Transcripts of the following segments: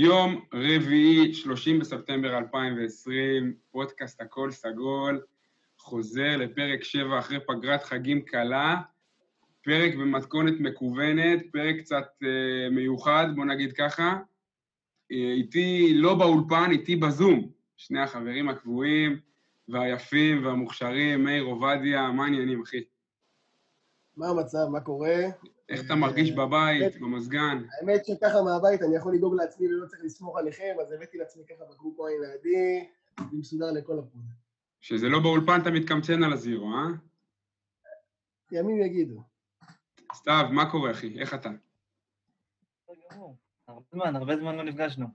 יום רביעי, 30 בספטמבר 2020, פודקאסט הכל סגול, חוזר לפרק 7 אחרי פגרת חגים קלה, פרק במתכונת מקוונת, פרק קצת uh, מיוחד, בוא נגיד ככה. Uh, איתי לא באולפן, איתי בזום, שני החברים הקבועים והיפים והמוכשרים, מאיר עובדיה, מה העניינים, אחי? מה המצב, מה קורה? איך אתה מרגיש בבית, במזגן? האמת שככה מהבית אני יכול לדאוג לעצמי ולא צריך לסמוך עליכם, אז הבאתי לעצמי ככה בקבוק מים לידי, אני מסודר לכל הפעולה. שזה לא באולפן אתה מתקמצן על הזירו, אה? ימים יגידו. סתיו, מה קורה, אחי? איך אתה? הרבה זמן, הרבה זמן לא נפגשנו.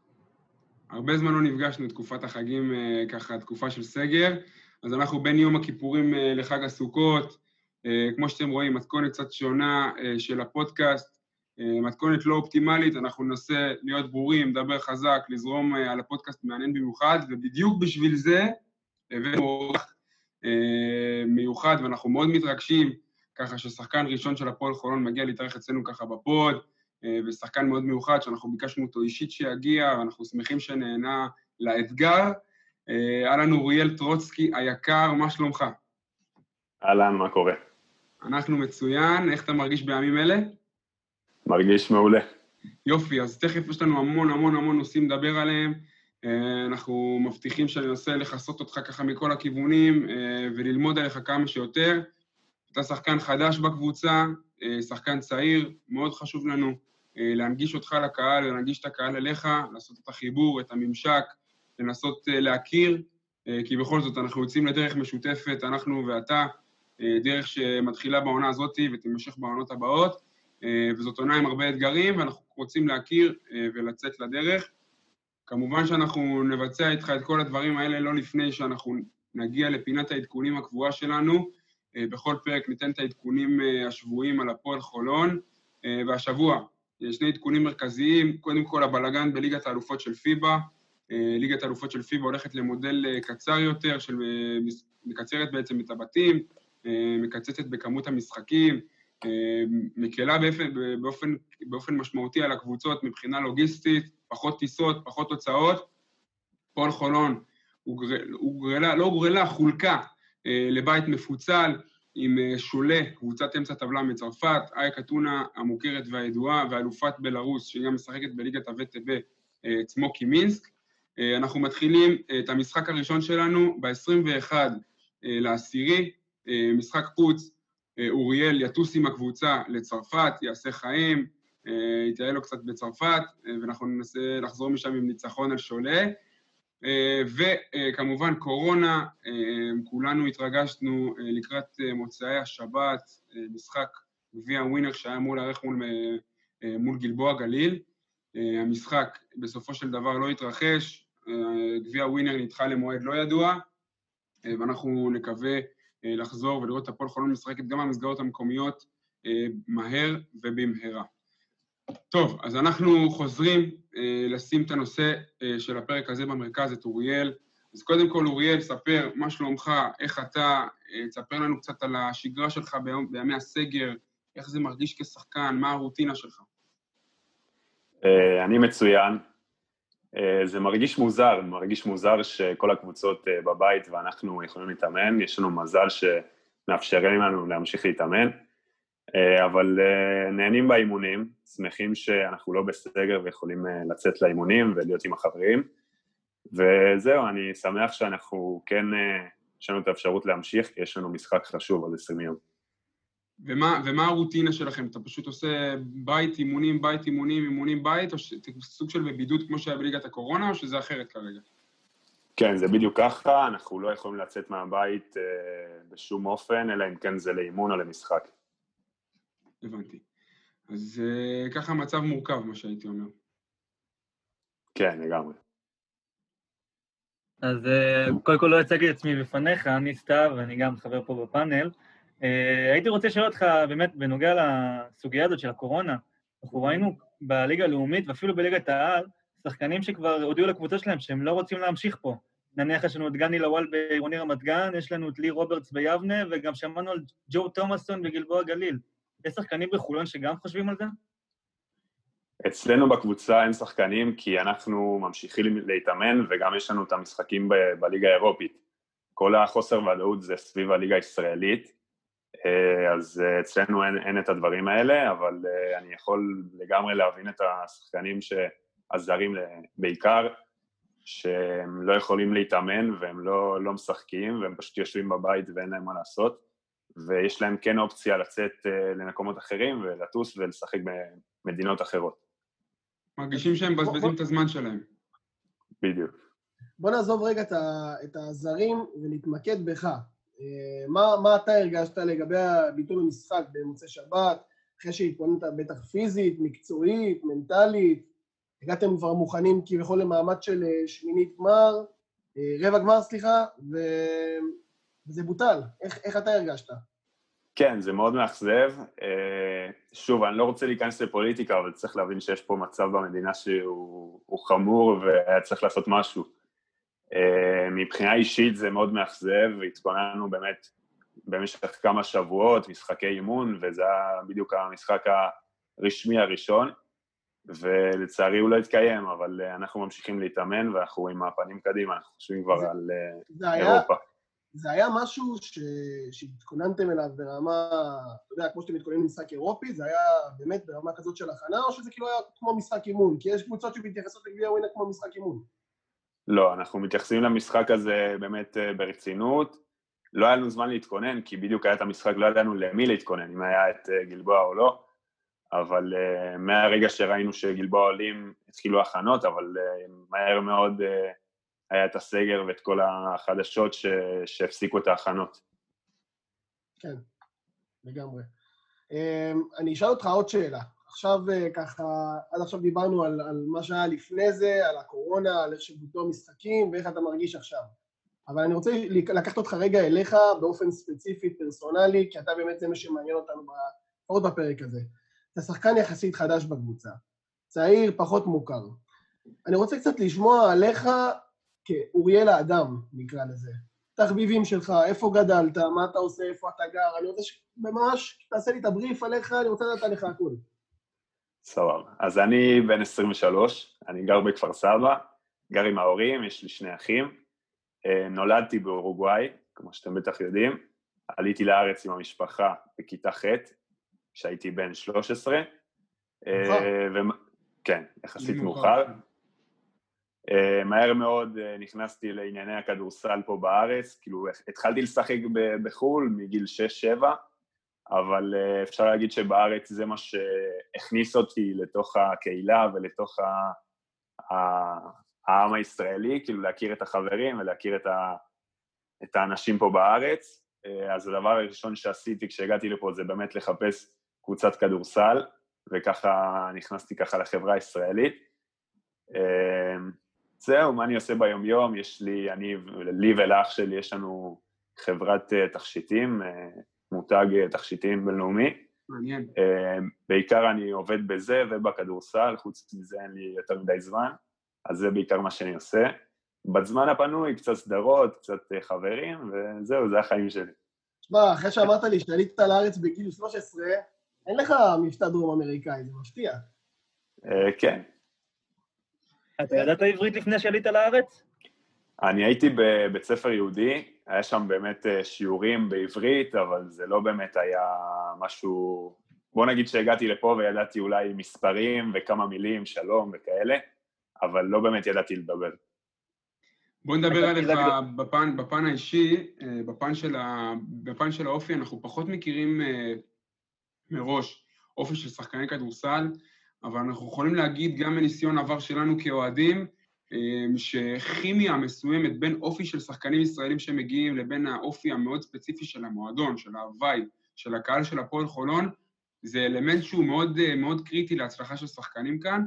הרבה זמן לא נפגשנו, תקופת החגים, אה, ככה, תקופה של סגר, אז אנחנו בין יום הכיפורים אה, לחג הסוכות, כמו שאתם רואים, מתכונת קצת שונה של הפודקאסט, מתכונת לא אופטימלית, אנחנו ננסה להיות ברורים, לדבר חזק, לזרום על הפודקאסט מעניין במיוחד, ובדיוק בשביל זה הבאנו אורח מיוחד, ואנחנו מאוד מתרגשים, ככה ששחקן ראשון של הפועל חולון מגיע להתארח אצלנו ככה בפוד, ושחקן מאוד מיוחד שאנחנו ביקשנו אותו אישית שיגיע, ואנחנו שמחים שנהנה לאתגר. אהלן אוריאל טרוצקי היקר, מה שלומך? אהלן, מה קורה? אנחנו מצוין, איך אתה מרגיש בימים אלה? מרגיש מעולה. יופי, אז תכף יש לנו המון המון המון נושאים לדבר עליהם. אנחנו מבטיחים שאני אנסה לכסות אותך ככה מכל הכיוונים וללמוד עליך כמה שיותר. אתה שחקן חדש בקבוצה, שחקן צעיר, מאוד חשוב לנו להנגיש אותך לקהל, להנגיש את הקהל אליך, לעשות את החיבור, את הממשק, לנסות להכיר, כי בכל זאת אנחנו יוצאים לדרך משותפת, אנחנו ואתה, דרך שמתחילה בעונה הזאת ותימשך בעונות הבאות, וזאת עונה עם הרבה אתגרים, ואנחנו רוצים להכיר ולצאת לדרך. כמובן שאנחנו נבצע איתך את כל הדברים האלה לא לפני שאנחנו נגיע לפינת העדכונים הקבועה שלנו. בכל פרק ניתן את העדכונים השבועיים על הפועל חולון, והשבוע שני עדכונים מרכזיים, קודם כל הבלגן בליגת האלופות של פיבה, ליגת האלופות של פיבה הולכת למודל קצר יותר, של, מקצרת בעצם את הבתים, מקצצת בכמות המשחקים, מקלה באופן, באופן, באופן משמעותי על הקבוצות מבחינה לוגיסטית, פחות טיסות, פחות הוצאות. פועל חולון הוגרלה, לא הוגרלה, חולקה לבית מפוצל עם שולי, קבוצת אמצע טבלה מצרפת, אייק אתונה המוכרת והידועה, ואלופת בלרוס, שהיא גם משחקת בליגת הווטב, צמוקי מינסק. אנחנו מתחילים את המשחק הראשון שלנו ב-21 לעשירי, משחק חוץ, אוריאל יטוס עם הקבוצה לצרפת, יעשה חיים, יתייעל לו קצת בצרפת, ואנחנו ננסה לחזור משם עם ניצחון על שולה. וכמובן קורונה, כולנו התרגשנו לקראת מוצאי השבת, משחק גביע ווינר שהיה אמור לארח מול, מול גלבוע גליל. המשחק בסופו של דבר לא התרחש, גביע ווינר נדחה למועד לא ידוע, ואנחנו נקווה לחזור ולראות את הפועל חולון משחקת גם במסגרות המקומיות מהר ובמהרה. טוב, אז אנחנו חוזרים אה, לשים את הנושא אה, של הפרק הזה במרכז, את אוריאל. אז קודם כל, אוריאל, ספר מה שלומך, איך אתה, אה, תספר לנו קצת על השגרה שלך בימי הסגר, איך זה מרגיש כשחקן, מה הרוטינה שלך. אה, אני מצוין. אה, זה מרגיש מוזר, מרגיש מוזר שכל הקבוצות אה, בבית ואנחנו יכולים להתאמן, יש לנו מזל שמאפשרים לנו להמשיך להתאמן. אה, אבל נהנים באימונים, שמחים שאנחנו לא בסגר ויכולים לצאת לאימונים ולהיות עם החברים. וזהו, אני שמח שאנחנו כן, יש לנו את האפשרות להמשיך, כי יש לנו משחק חשוב עוד 20 יום. ומה, ומה הרוטינה שלכם? אתה פשוט עושה בית, אימונים, בית, אימונים, אימונים, בית, או סוג של בבידוד כמו שהיה בליגת הקורונה, או שזה אחרת כרגע? כן, זה בדיוק ככה, אנחנו לא יכולים לצאת מהבית אה, בשום אופן, אלא אם כן זה לאימון או למשחק. הבנתי. אז uh, ככה מצב מורכב, מה שהייתי אומר. כן, לגמרי. אז uh, קודם כל לא הצגתי את עצמי בפניך, אני סתיו, ואני גם חבר פה בפאנל. Uh, הייתי רוצה לשאול אותך באמת בנוגע לסוגיה הזאת של הקורונה. אנחנו ראינו בליגה הלאומית ואפילו בליגת העל, שחקנים שכבר הודיעו לקבוצה שלהם שהם לא רוצים להמשיך פה. נניח יש לנו את גני לוואל בעירוני רמת גן, יש לנו את לי רוברטס ביבנה, וגם שמענו על ג'ו תומאסון בגלבוע גליל. יש שחקנים בחולון שגם חושבים על זה? אצלנו בקבוצה אין שחקנים כי אנחנו ממשיכים להתאמן וגם יש לנו את המשחקים ב- בליגה האירופית. כל החוסר ודאות זה סביב הליגה הישראלית, אה, אז אה, אצלנו אין, אין את הדברים האלה, אבל אה, אני יכול לגמרי להבין את השחקנים הזרים בעיקר, שהם לא יכולים להתאמן והם לא, לא משחקים והם פשוט יושבים בבית ואין להם מה לעשות, ויש להם כן אופציה לצאת למקומות אחרים ולטוס ולשחק במדינות אחרות. מרגישים שהם מבזבזים את הזמן שלהם. בדיוק. בוא נעזוב רגע את הזרים ונתמקד בך. אה, מה, מה אתה הרגשת לגבי הביטול המשחק במוצאי שבת, אחרי שהתכוננת בטח פיזית, מקצועית, מנטלית, הגעתם כבר מוכנים כביכול למעמד של אה, שמינית גמר, אה, רבע גמר, סליחה. וזה בוטל. איך, איך אתה הרגשת? כן, זה מאוד מאכזב. שוב, אני לא רוצה להיכנס לפוליטיקה, אבל צריך להבין שיש פה מצב במדינה שהוא חמור והיה צריך לעשות משהו. אה, מבחינה אישית זה מאוד מאכזב, והתכוננו באמת במשך כמה שבועות, משחקי אימון, וזה היה בדיוק המשחק הרשמי הראשון, ולצערי הוא לא התקיים, אבל אה, אנחנו ממשיכים להתאמן ואנחנו עם הפנים קדימה, אנחנו חושבים כבר זה, על אה, זה אירופה. היה, זה היה משהו ש... שהתכוננתם אליו ברמה, אתה יודע, כמו שאתם מתכוננים למשחק אירופי, זה היה באמת ברמה כזאת של הכנה, או שזה כאילו היה כמו משחק אימון? כי יש קבוצות שמתייחסות לגביע ווינר כמו משחק אימון. לא, אנחנו מתייחסים למשחק הזה באמת אה, ברצינות. לא היה לנו זמן להתכונן, כי בדיוק היה את המשחק, לא ידענו למי להתכונן, אם היה את אה, גלבוע או לא, אבל uh, מהרגע שראינו שגלבוע עולים, התחילו הכנות, אבל uh, מהר מאוד uh, היה את הסגר ואת כל החדשות ש... שהפסיקו את ההכנות. כן, לגמרי. Um, אני אשאל אותך עוד שאלה. עכשיו אה, ככה, עד עכשיו דיברנו על, על מה שהיה לפני זה, על הקורונה, על איך שבוטלו המשחקים ואיך אתה מרגיש עכשיו. אבל אני רוצה לקחת אותך רגע אליך באופן ספציפי, פרסונלי, כי אתה באמת זה מה שמעניין אותנו לפחות בפרק הזה. אתה שחקן יחסית חדש בקבוצה, צעיר, פחות מוכר. אני רוצה קצת לשמוע עליך כאוריאל האדם, נקרא לזה. תחביבים שלך, איפה גדלת, מה אתה עושה, איפה אתה גר, אני רוצה שממש תעשה לי את הבריף עליך, אני רוצה לדעת עליך הכול. סבבה. אז אני בן 23, אני גר בכפר סבא, גר עם ההורים, יש לי שני אחים. אה, נולדתי באורוגוואי, כמו שאתם בטח יודעים. עליתי לארץ עם המשפחה בכיתה ח', כשהייתי בן 13. אה, ו... כן, יחסית מאוחר. Uh, מהר מאוד נכנסתי לענייני הכדורסל פה בארץ, כאילו התחלתי לשחק בחו"ל מגיל 6-7, אבל אה, אפשר להגיד שבארץ זה מה שהכניס אותי לתוך הקהילה ולתוך העם הישראלי, כאילו להכיר את החברים ולהכיר את, ה, את האנשים פה בארץ. אה, אז הדבר הראשון שעשיתי כשהגעתי לפה זה באמת לחפש קבוצת כדורסל, וככה נכנסתי ככה לחברה הישראלית. אה, זהו, מה אני עושה ביומיום? יש לי, אני, לי ולאח שלי יש לנו חברת תכשיטים, מותג אה, תכשיטים בינלאומי. מעניין. אה, בעיקר אני עובד בזה ובכדורסל, חוץ מזה אין לי יותר מדי זמן, אז זה בעיקר מה שאני עושה. בזמן הפנוי קצת סדרות, קצת אה, חברים, וזהו, זה החיים שלי. תשמע, אחרי שאמרת לי שעלית לארץ בגיל 13, אין לך מבטא דרום אמריקאי, זה מפתיע. כן. אתה ידעת עברית לפני שעלית לארץ? אני הייתי בבית ספר יהודי, היה שם באמת אה, שיעורים בעברית, אבל זה לא באמת היה משהו... בוא נגיד שהגעתי לפה וידעתי אולי מספרים וכמה מילים, שלום וכאלה, אבל לא באמת ידעתי לדבר. בוא נדבר עליך בפן, בפן האישי, אה, בפן של, ה, בפן של האופי, אנחנו פחות מכירים אה, מראש אופי של שחקני כדורסל, אבל אנחנו יכולים להגיד גם מניסיון עבר שלנו כאוהדים, שכימיה מסוימת בין אופי של שחקנים ישראלים שמגיעים לבין האופי המאוד ספציפי של המועדון, של ההוואי, של הקהל של הפועל חולון, זה אלמנט שהוא מאוד, אה, מאוד קריטי להצלחה של שחקנים כאן.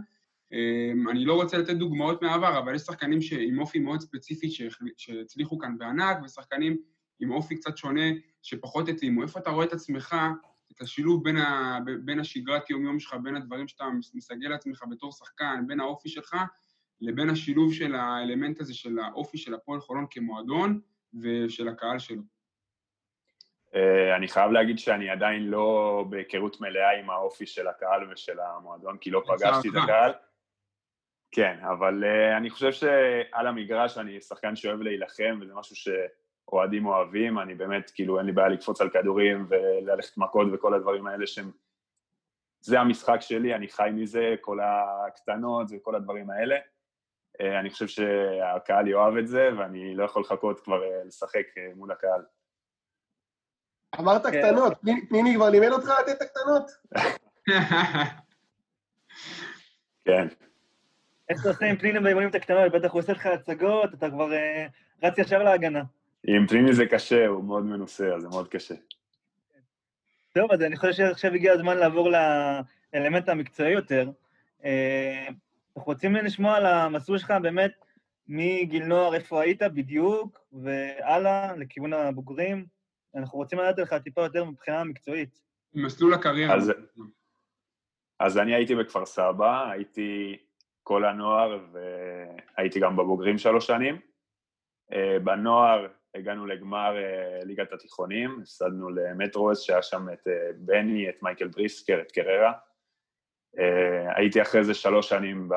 אמ, אני לא רוצה לתת דוגמאות מהעבר, אבל יש שחקנים עם אופי מאוד ספציפי שהצליחו כאן בענק, ושחקנים עם אופי קצת שונה שפחות התאימו. איפה אתה רואה את עצמך, את השילוב בין, ה, בין השגרת יום-יום שלך, בין הדברים שאתה מסגל לעצמך בתור שחקן, בין האופי שלך, לבין השילוב של האלמנט הזה של האופי של הפועל חולון כמועדון ושל הקהל שלו. אה, אני חייב להגיד שאני עדיין לא בהיכרות מלאה עם האופי של הקהל ושל המועדון, כי לא פגשתי את הקהל. כן, אבל uh, אני חושב שעל המגרש אני שחקן שאוהב להילחם, וזה משהו שאוהדים אוהבים, אני באמת, כאילו, אין לי בעיה לקפוץ על כדורים וללכת מכות וכל הדברים האלה שהם... זה המשחק שלי, אני חי מזה, כל הקטנות וכל הדברים האלה. Uh, אני חושב שהקהל יאהב את זה, ואני לא יכול לחכות כבר uh, לשחק uh, מול הקהל. אמרת כן. קטנות, פניני כבר לימד אותך לתת את הקטנות? כן. איך אתה עושה עם פניני באימונים את הקטנות? בטח הוא עושה לך הצגות, אתה כבר אה, רץ ישר להגנה. עם פניני זה קשה, הוא מאוד מנוסה, אז זה מאוד קשה. טוב, אז אני חושב שעכשיו הגיע הזמן לעבור לאלמנט המקצועי יותר. אנחנו רוצים לשמוע על המסלול שלך באמת מגיל נוער, איפה היית בדיוק, והלאה, לכיוון הבוגרים. אנחנו רוצים לדעת לך טיפה יותר מבחינה מקצועית. מסלול הקריירה. אז, אז אני הייתי בכפר סבא, הייתי כל הנוער והייתי גם בבוגרים שלוש שנים. אה, בנוער הגענו לגמר אה, ליגת התיכונים, הפסדנו למטרוס שהיה שם את אה, בני, את מייקל בריסקר, את קררה. הייתי אחרי זה שלוש שנים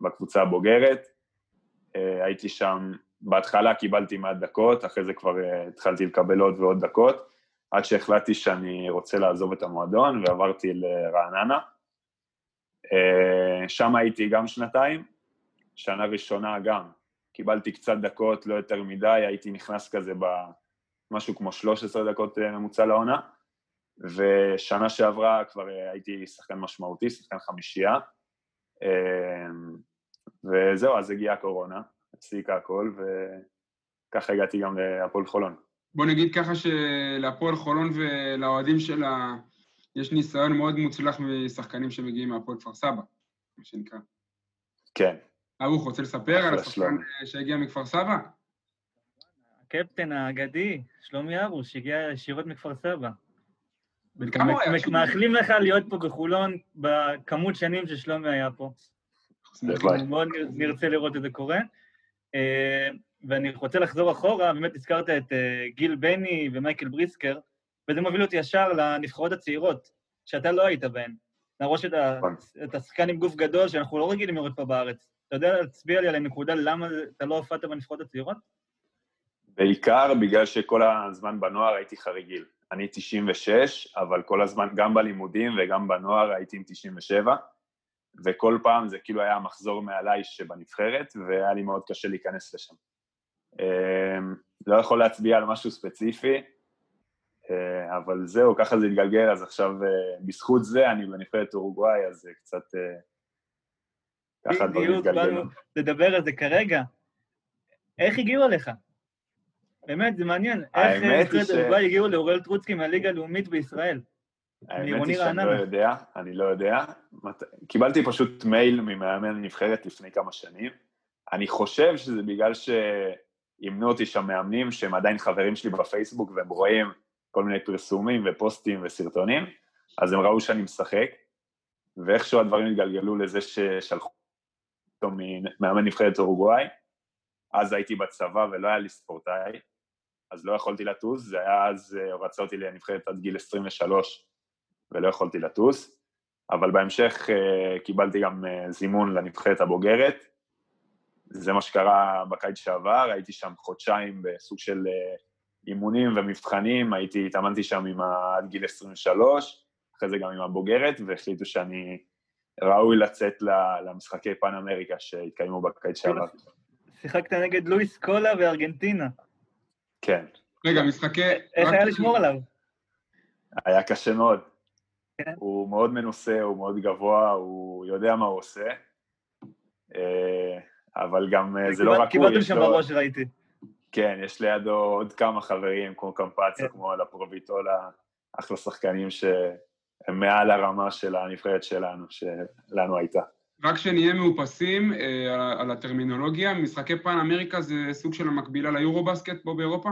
בקבוצה הבוגרת, הייתי שם בהתחלה קיבלתי מעט דקות, אחרי זה כבר uh, התחלתי לקבל עוד ועוד דקות, עד שהחלטתי שאני רוצה לעזוב את המועדון ועברתי לרעננה. שם הייתי גם שנתיים, שנה ראשונה גם. קיבלתי קצת דקות, לא יותר מדי, הייתי נכנס כזה במשהו כמו 13 דקות אה, ממוצע לעונה, ושנה שעברה כבר הייתי שחקן משמעותי, שחקן חמישייה, וזהו, אז הגיעה הקורונה, הפסיקה הכל, וככה הגעתי גם להפועל חולון. בוא נגיד ככה שלהפועל חולון ולאוהדים שלה יש ניסיון מאוד מוצלח משחקנים שמגיעים מהפועל כפר סבא, מה שנקרא. כן. ארוך, רוצה לספר על השחקן שהגיע מכפר סבא? הקפטן האגדי, שלומי ארוש, שהגיע ישירות מכפר סבא. מאחלים לך להיות פה בחולון בכמות שנים ששלומי היה פה. מאוד נרצה לראות את זה קורה. אה, ואני רוצה לחזור אחורה, באמת הזכרת את אה, גיל בני ומייקל בריסקר, וזה מוביל אותי ישר לנבחרות הצעירות, שאתה לא היית בהן. להראות נכון. את השחקן עם גוף גדול, שאנחנו לא רגילים לראות פה בארץ. אתה יודע להצביע לי על הנקודה למה אתה לא הופעת בנבחרות הצעירות? בעיקר בגלל שכל הזמן בנוער הייתי חריגיל. אני 96, אבל כל הזמן, גם בלימודים וגם בנוער הייתי עם 97. וכל פעם זה כאילו היה המחזור מעליי שבנבחרת, והיה לי מאוד קשה להיכנס לשם. אמ, לא יכול להצביע על משהו ספציפי, אה, אבל זהו, ככה זה התגלגל, אז עכשיו אה, בזכות זה אני בנבחרת אורוגוואי, אז זה קצת... אה, ככה דברים התגלגלו. בדיוק, באנו לדבר על זה כרגע. איך הגיעו אליך? באמת, זה מעניין. איך נבחרת אורוגוואי הגיעו לאוראל טרוצקי מהליגה הלאומית בישראל? האמת היא שאני לא יודע, אני לא יודע. קיבלתי פשוט מייל ממאמן הנבחרת לפני כמה שנים. אני חושב שזה בגלל שאימנו אותי שם מאמנים שהם עדיין חברים שלי בפייסבוק והם רואים כל מיני פרסומים ופוסטים וסרטונים, אז הם ראו שאני משחק, ואיכשהו הדברים התגלגלו לזה ששלחו אותו ממאמן נבחרת אורוגוואי. אז הייתי בצבא ולא היה לי ספורטאי, אז לא יכולתי לטוס, זה היה אז, הוא רצה אותי לנבחרת עד גיל 23 ולא יכולתי לטוס, אבל בהמשך uh, קיבלתי גם uh, זימון לנבחרת הבוגרת. זה מה שקרה בקיץ שעבר, הייתי שם חודשיים בסוג של אימונים ומבחנים, הייתי, התאמנתי שם עם עד גיל 23, אחרי זה גם עם הבוגרת, והחליטו שאני ראוי לצאת למשחקי פן אמריקה שהתקיימו בקיץ שעבר. שיחקת נגד לואיס קולה וארגנטינה. כן. רגע, משחקי... איך היה לשמור עליו? היה קשה מאוד. כן. הוא מאוד מנוסה, הוא מאוד גבוה, הוא יודע מה הוא עושה, אה, אבל גם אה, זה לא רק הוא, קיבלתם שם בראש, ראיתי. כן, יש לידו עוד כמה חברים, כמו קמפציה, כן. כמו לפרוביטולה, אחלה שחקנים שהם מעל הרמה של הנבחרת שלנו, שלנו הייתה. רק שנהיה מאופסים אה, על הטרמינולוגיה, משחקי פן אמריקה זה סוג של המקבילה ליורו-בסקט פה באירופה?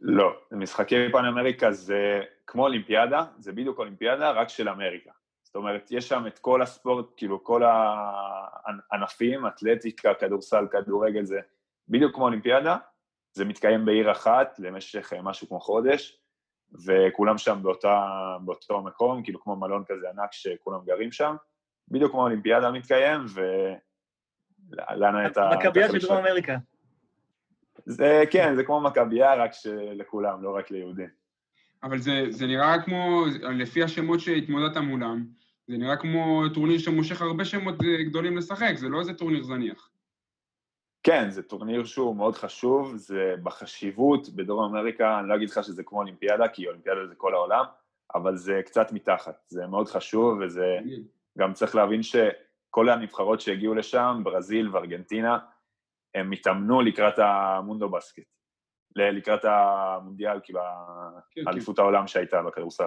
לא, משחקי פן אמריקה זה כמו אולימפיאדה, זה בדיוק אולימפיאדה, רק של אמריקה. זאת אומרת, יש שם את כל הספורט, כאילו כל הענפים, אתלטיקה, כדורסל, כדורגל, זה בדיוק כמו אולימפיאדה, זה מתקיים בעיר אחת למשך משהו כמו חודש, וכולם שם באותה, באותו מקום, כאילו כמו מלון כזה ענק שכולם גרים שם, בדיוק כמו האולימפיאדה מתקיים, ולנו הייתה... מכבייה של דרום אמריקה. זה, כן, זה כמו מכבייה, רק שלכולם, לא רק ליהודים. אבל זה, זה נראה כמו, לפי השמות שהתמודדת מולם, זה נראה כמו טורניר שמושך הרבה שמות גדולים לשחק, זה לא איזה טורניר זניח. כן, זה טורניר שהוא מאוד חשוב, זה בחשיבות בדרום אמריקה, אני לא אגיד לך שזה כמו אולימפיאדה, כי אולימפיאדה זה כל העולם, אבל זה קצת מתחת, זה מאוד חשוב, וזה גם צריך להבין שכל הנבחרות שהגיעו לשם, ברזיל וארגנטינה, הם התאמנו לקראת המונדו בסקט, לקראת המונדיאל, כאילו, כן, אליפות כן. העולם שהייתה בכדורסל.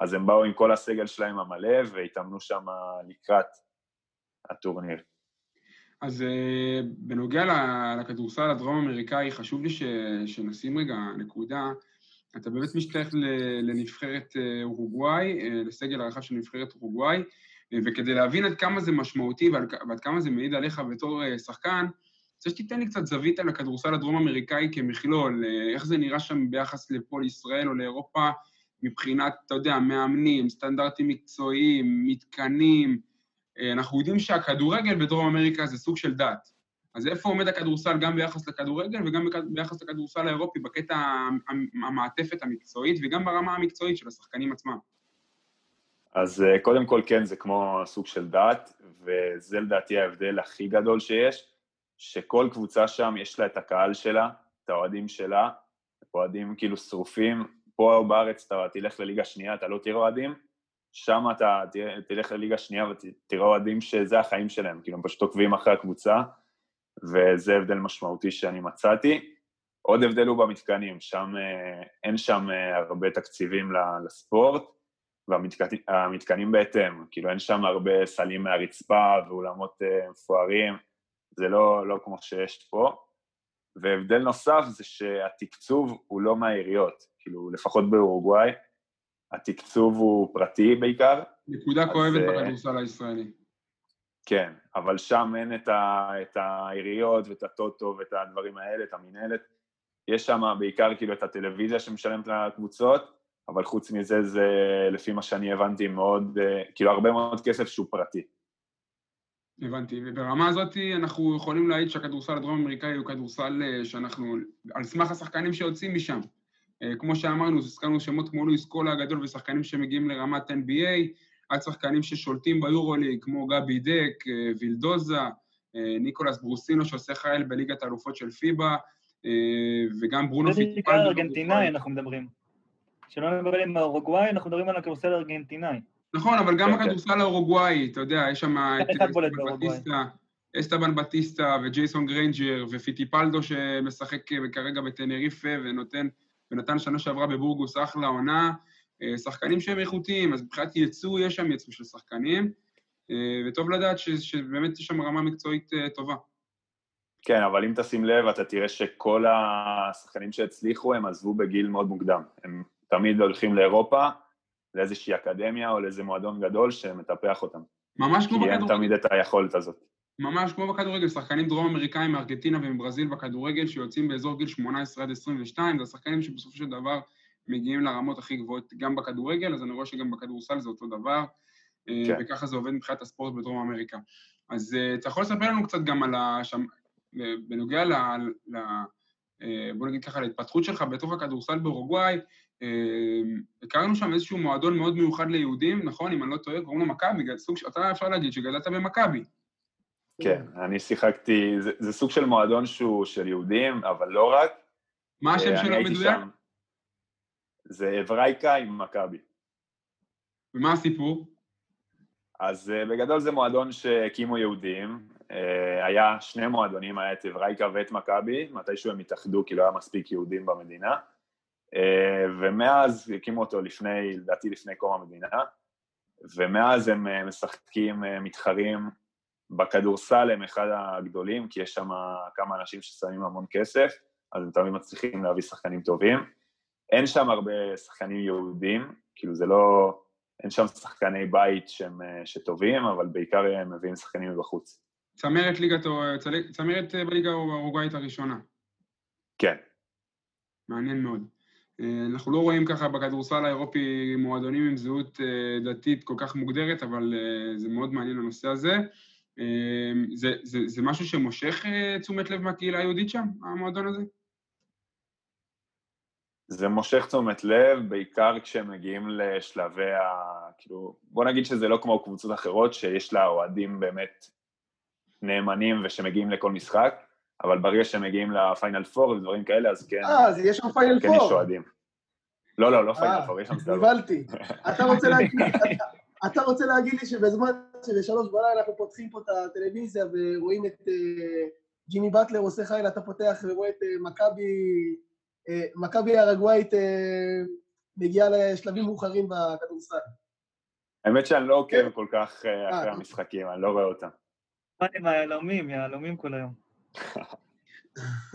אז הם באו עם כל הסגל שלהם המלא והתאמנו שם לקראת הטורניר. אז uh, בנוגע לכדורסל הדרום-אמריקאי, חשוב לי ש, שנשים רגע נקודה. אתה באמת משתייך לנבחרת אה, אורוגוואי, אה, לסגל הרחב של נבחרת אורוגוואי, וכדי להבין עד כמה זה משמעותי ועד, כמה זה מעיד עליך בתור שחקן, אני רוצה שתיתן לי קצת זווית על הכדורסל הדרום-אמריקאי כמכלול, איך זה נראה שם ביחס לפועל ישראל או לאירופה, מבחינת, אתה יודע, מאמנים, סטנדרטים מקצועיים, מתקנים, אה, אנחנו יודעים שהכדורגל בדרום אמריקה זה סוג של דת. אז איפה עומד הכדורסל גם ביחס לכדורגל וגם ביחס לכדורסל האירופי, בקטע המעטפת המקצועית וגם ברמה המקצועית של השחקנים עצמם? אז אה, קודם כל, כן, זה כמו סוג של דת, וזה לדעתי ההבדל הכי גדול שיש, שכל קבוצה שם יש לה את הקהל שלה, את האוהדים שלה, אוהדים כאילו שרופים. פה בארץ אתה תלך לליגה שנייה, אתה לא תראה אוהדים, שם אתה תלך לליגה שנייה ותראה אוהדים שזה החיים שלהם, כאילו הם פשוט עוקבים אחרי הקבוצה, וזה הבדל משמעותי שאני מצאתי. עוד הבדל הוא במתקנים, שם אה, אין שם אה, הרבה תקציבים לספורט, והמתקנים בהתאם, כאילו אין שם הרבה סלים מהרצפה ואולמות אה, מפוארים, זה לא, לא כמו שיש פה. והבדל נוסף זה שהתקצוב הוא לא מהעיריות, כאילו לפחות באורוגוואי, התקצוב הוא פרטי בעיקר. נקודה כואבת uh, בכדורסל הישראלי. כן, אבל שם אין את, ה, את העיריות ואת הטוטו ואת הדברים האלה, את המינהלת. יש שם בעיקר כאילו את הטלוויזיה שמשלמת לקבוצות, אבל חוץ מזה זה, לפי מה שאני הבנתי, מאוד, uh, כאילו הרבה מאוד כסף שהוא פרטי. הבנתי, וברמה הזאת אנחנו יכולים להעיד שהכדורסל הדרום-אמריקאי הוא כדורסל אה, שאנחנו, על סמך השחקנים שיוצאים משם. אה, כמו שאמרנו, הזכרנו שמות כמו לואיס קולה הגדול ושחקנים שמגיעים לרמת NBA, עד שחקנים ששולטים ביורוליג, כמו גבי דק, אה, וילדוזה, אה, ניקולס ברוסינו שעושה חייל בליגת האלופות של פיבה, וגם ברונו פיטפלדו. זה בעיקר ארגנטינאי אנחנו מדברים. כשלא מדברים על אורוגוואי, אנחנו מדברים על הכדורסל הארגנטינאי. נכון, אבל גם כן, כן. הכדורסל האורוגוואי, אתה יודע, יש שם את אסטבן בטיסטה וג'ייסון גריינג'ר ופיטיפלדו שמשחק כרגע בטנריפה ונותן ונתן שנה שעברה בבורגוס אחלה עונה, אה, שחקנים שהם איכותיים, אז מבחינת ייצוא, יש שם ייצוא של שחקנים, אה, וטוב לדעת ש, שבאמת יש שם רמה מקצועית אה, טובה. כן, אבל אם תשים לב, אתה תראה שכל השחקנים שהצליחו, הם עזבו בגיל מאוד מוקדם. הם תמיד הולכים לאירופה, לאיזושהי אקדמיה או לאיזה מועדון גדול שמטפח אותם. ממש כמו בכדורגל. כי אין תמיד את היכולת הזאת. ממש כמו בכדורגל, שחקנים דרום אמריקאים מארגנטינה ומברזיל בכדורגל שיוצאים באזור גיל 18 עד 22, זה השחקנים שבסופו של דבר מגיעים לרמות הכי גבוהות גם בכדורגל, אז אני רואה שגם בכדורסל זה אותו דבר, אה, כן. וככה זה עובד מבחינת הספורט בדרום אמריקה. אז אה, אתה יכול לספר לנו קצת גם על ה... אה, בנוגע ל... ל... בוא נגיד ככה, להתפתחות שלך בתוך הכדורסל באורוגוואי, הכרנו שם איזשהו מועדון מאוד מיוחד ליהודים, נכון? אם אני לא טועה, קוראים לו מכבי, אתה אפשר להגיד שגדלת במכבי. כן, אני שיחקתי, זה, זה סוג של מועדון שהוא של יהודים, אבל לא רק. מה השם אה, שלו מדויק? זה אברייקה עם מכבי. ומה הסיפור? אז uh, בגדול זה מועדון שהקימו יהודים, uh, היה שני מועדונים, היה את אברייקה ואת מכבי, מתישהו הם התאחדו כי לא היה מספיק יהודים במדינה, ומאז הקימו אותו לפני, לדעתי לפני קום המדינה, ומאז הם uh, משחקים, uh, מתחרים בכדורסל הם אחד הגדולים, כי יש שם כמה אנשים ששמים המון כסף, אז הם תמיד מצליחים להביא שחקנים טובים. אין שם הרבה שחקנים יהודים, כאילו זה לא... אין שם שחקני בית שהם, שטובים, אבל בעיקר הם מביאים שחקנים מבחוץ. צמרת ליגת, צמרת בליגה האורוגאית הראשונה. כן. מעניין מאוד. אה, אנחנו לא רואים ככה בכדורסל האירופי מועדונים עם זהות אה, דתית כל כך מוגדרת, אבל אה, זה מאוד מעניין הנושא הזה. זה, זה, זה משהו שמושך תשומת לב מהקהילה היהודית שם, המועדון הזה? זה מושך תשומת לב, בעיקר כשהם מגיעים לשלבי ה... כאילו, בוא נגיד שזה לא כמו קבוצות אחרות, שיש לה אוהדים באמת נאמנים ושמגיעים לכל משחק, אבל ברגע שהם מגיעים לפיינל פור ודברים כאלה, אז כן... אה, אז יש שם פיינל פור. כן, יש אוהדים. לא, לא, לא פיינל פור, יש שם סדרות. נבהלתי. אתה רוצה להגיד... אתה רוצה להגיד לי שבזמן שבשלוש בלילה אנחנו פותחים פה את הטלוויזיה ורואים את אה, ג'ימי באטלר עושה חייל, אתה פותח ורואה את אה, מכבי, אה, מכבי אורוגוואי מגיעה לשלבים מאוחרים בכדורסל. האמת שאני לא עוקב כל כך אחרי המשחקים, אני לא רואה אותם. מה עם היהלומים, יהלומים כל היום.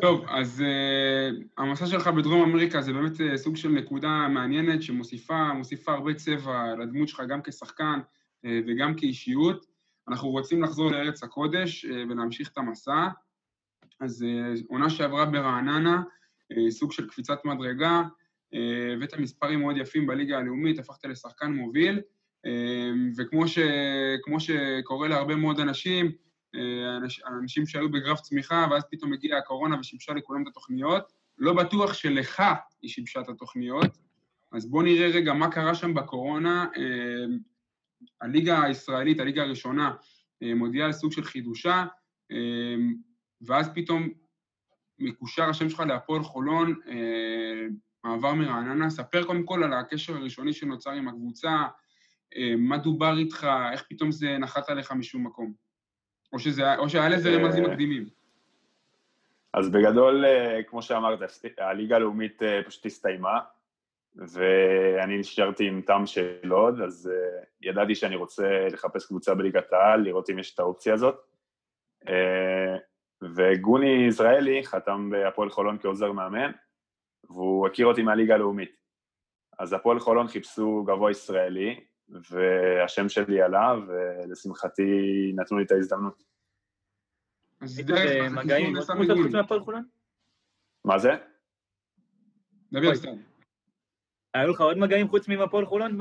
טוב, אז uh, המסע שלך בדרום אמריקה זה באמת uh, סוג של נקודה מעניינת שמוסיפה הרבה צבע לדמות שלך גם כשחקן uh, וגם כאישיות. אנחנו רוצים לחזור לארץ הקודש uh, ולהמשיך את המסע. אז uh, עונה שעברה ברעננה, uh, סוג של קפיצת מדרגה, הבאת uh, מספרים מאוד יפים בליגה הלאומית, הפכת לשחקן מוביל, uh, וכמו ש, שקורה להרבה מאוד אנשים, אה, אנשים שהיו בגרף צמיחה, ואז פתאום הגיעה הקורונה ושיבשה לכולם את התוכניות. לא בטוח שלך היא שיבשה את התוכניות, אז בואו נראה רגע מה קרה שם בקורונה. אה, הליגה הישראלית, הליגה הראשונה, אה, מודיעה על סוג של חידושה, ואז פתאום מקושר השם שלך להפועל חולון, מעבר מרעננה. ספר קודם כל על הקשר הראשוני שנוצר עם הקבוצה, מה דובר איתך, איך פתאום זה נחת עליך משום מקום. או, שזה, או שהיה לזה רמזים אה, מקדימים. אז בגדול, אה, כמו שאמרת, הליגה הלאומית אה, פשוט הסתיימה, ואני נשארתי עם תם של לוד, אז ידעתי שאני רוצה לחפש קבוצה בליגת העל, לראות אם יש את האופציה הזאת. וגוני יזרעאלי חתם בהפועל חולון כעוזר מאמן, והוא הכיר אותי מהליגה הלאומית. אז הפועל חולון חיפשו גבוה ישראלי, והשם שלי עלה, ולשמחתי נתנו לי את ההזדמנות. אז דרך מגעים, עוד קבוצות חוץ מהפועל חולון? מה זה? דבר סתם. היו לך עוד מגעים חוץ מהפועל חולון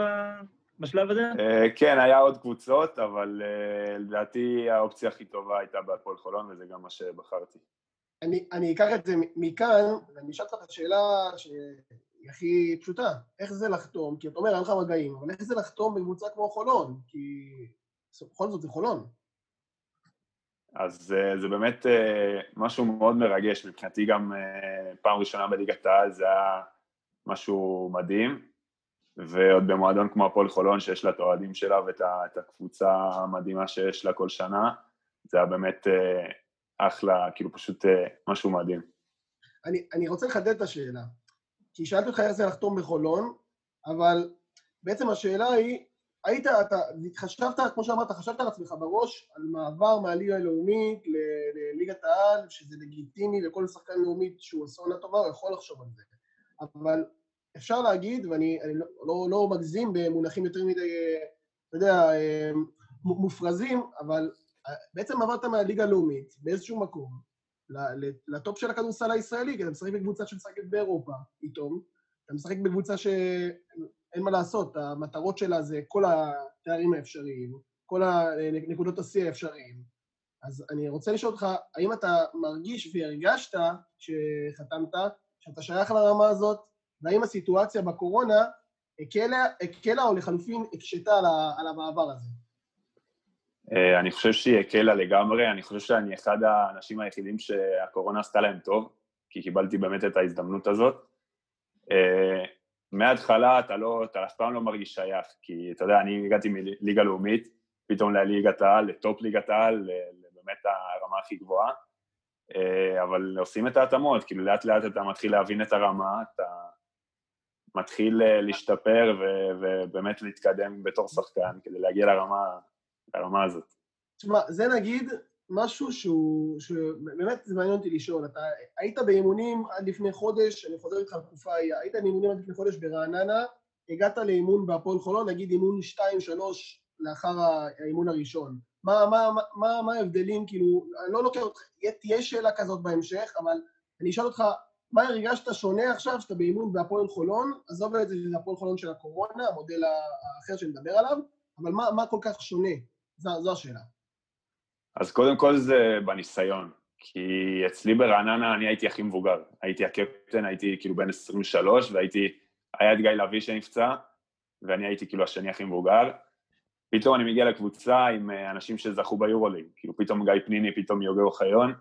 בשלב הזה? אה, כן, היה עוד קבוצות, אבל אה, לדעתי האופציה הכי טובה הייתה בהפועל חולון, וזה גם מה שבחרתי. אני אקח את זה מכאן, ואני אשאל אותך את השאלה היא הכי פשוטה. איך זה לחתום? כי אתה אומר, אין לך מגעים, אבל איך זה לחתום בקבוצה כמו חולון? כי בכל זאת זה חולון. אז אה, זה באמת אה, משהו מאוד מרגש, מבחינתי גם אה, פעם ראשונה בליגת העל זה היה משהו מדהים, ועוד במועדון כמו הפועל חולון שיש לה את האוהדים שלה ואת הקבוצה המדהימה שיש לה כל שנה, זה היה באמת אחלה, כאילו פשוט משהו מדהים. אני, אני רוצה לחדד את השאלה. כי שאלתי אותך איך זה לחתום בחולון, אבל בעצם השאלה היא, היית, אתה חשבת, כמו שאמרת, חשבת על עצמך בראש על מעבר מהליגה הלאומית לליגת העל, שזה לגיטימי לכל שחקן לאומית שהוא עושה עונה טובה, הוא יכול לחשוב על זה. אבל אפשר להגיד, ואני לא, לא, לא מגזים במונחים יותר מדי, אתה יודע, מופרזים, אבל בעצם עברת מהליגה הלאומית באיזשהו מקום, לטופ של הכדורסל הישראלי, כי אתה משחק בקבוצה שמשחקת באירופה, פתאום. אתה משחק בקבוצה שאין מה לעשות, המטרות שלה זה כל התארים האפשריים, כל הנקודות השיא האפשריים. אז אני רוצה לשאול אותך, האם אתה מרגיש והרגשת כשחתמת, שאתה שייך לרמה הזאת, והאם הסיטואציה בקורונה הקלה, הקלה או לחלופין הקשתה על המעבר הזה? אה, אני חושב שהיא הקלה לגמרי, אני חושב שאני אחד האנשים היחידים שהקורונה עשתה להם טוב, כי קיבלתי באמת את ההזדמנות הזאת. אה, מההתחלה אתה לא, אתה אף פעם לא מרגיש שייך, כי אתה יודע, אני הגעתי מליגה לאומית, פתאום לליגת העל, לטופ ליגת העל, באמת הרמה הכי גבוהה, אה, אבל עושים את ההתאמות, כאילו לאט לאט אתה מתחיל להבין את הרמה, אתה מתחיל להשתפר ובאמת להתקדם בתור שחקן כדי להגיע לרמה לרמה הזאת. תשמע, זה נגיד משהו שהוא, שבאמת זה מעניין אותי לשאול. אתה היית באימונים עד לפני חודש, אני חוזר איתך לתקופה ההיא, היית באימונים עד לפני חודש ברעננה, הגעת לאימון בהפועל חולון, נגיד אימון 2-3 לאחר האימון הראשון. מה, מה, מה, מה ההבדלים, כאילו, אני לא לוקח אותך, תהיה שאלה כזאת בהמשך, אבל אני אשאל אותך, מה הרגשת שונה עכשיו שאתה באימון בהפועל חולון? עזוב את זה שזה הפועל חולון של הקורונה, המודל האחר שנדבר עליו, אבל מה, מה כל כך שונה? זו, זו השאלה. אז קודם כל זה בניסיון, כי אצלי ברעננה אני הייתי הכי מבוגר. הייתי הקפטן, הייתי כאילו בן 23, והייתי, היה את גיא לביא שנפצע, ואני הייתי כאילו השני הכי מבוגר. פתאום אני מגיע לקבוצה עם אה, אנשים שזכו ביורוליג, כאילו פתאום גיא פניני, פתאום יוגב אוחיון,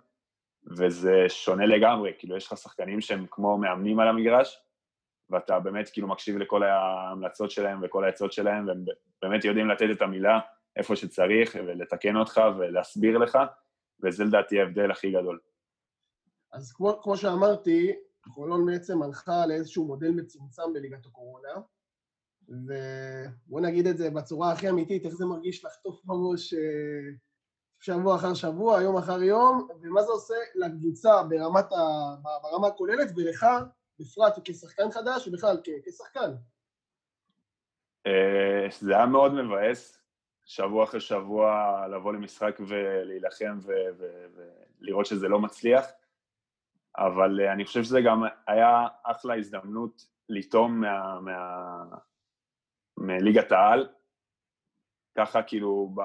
וזה שונה לגמרי, כאילו יש לך שחקנים שהם כמו מאמנים על המגרש, ואתה באמת כאילו מקשיב לכל ההמלצות שלהם וכל העצות שלהם, והם באמת יודעים לתת את המילה איפה שצריך, ולתקן אותך ולהסביר לך, וזה לדעתי ההבדל הכי גדול. אז כמו, כמו שאמרתי, חולון בעצם הלכה לאיזשהו מודל מצומצם בליגת הקורונה, ובוא נגיד את זה בצורה הכי אמיתית, איך זה מרגיש לחטוף בראש אה, שבוע אחר שבוע, יום אחר יום, ומה זה עושה לקבוצה ברמת ה... ברמה הכוללת, ולך בפרט כשחקן חדש, ובכלל כשחקן. אה, זה היה מאוד מבאס, שבוע אחרי שבוע לבוא למשחק ולהילחם ולראות שזה לא מצליח, אבל אה, אני חושב שזה גם היה אחלה הזדמנות לטעום מה, מה, מליגת העל, ככה כאילו,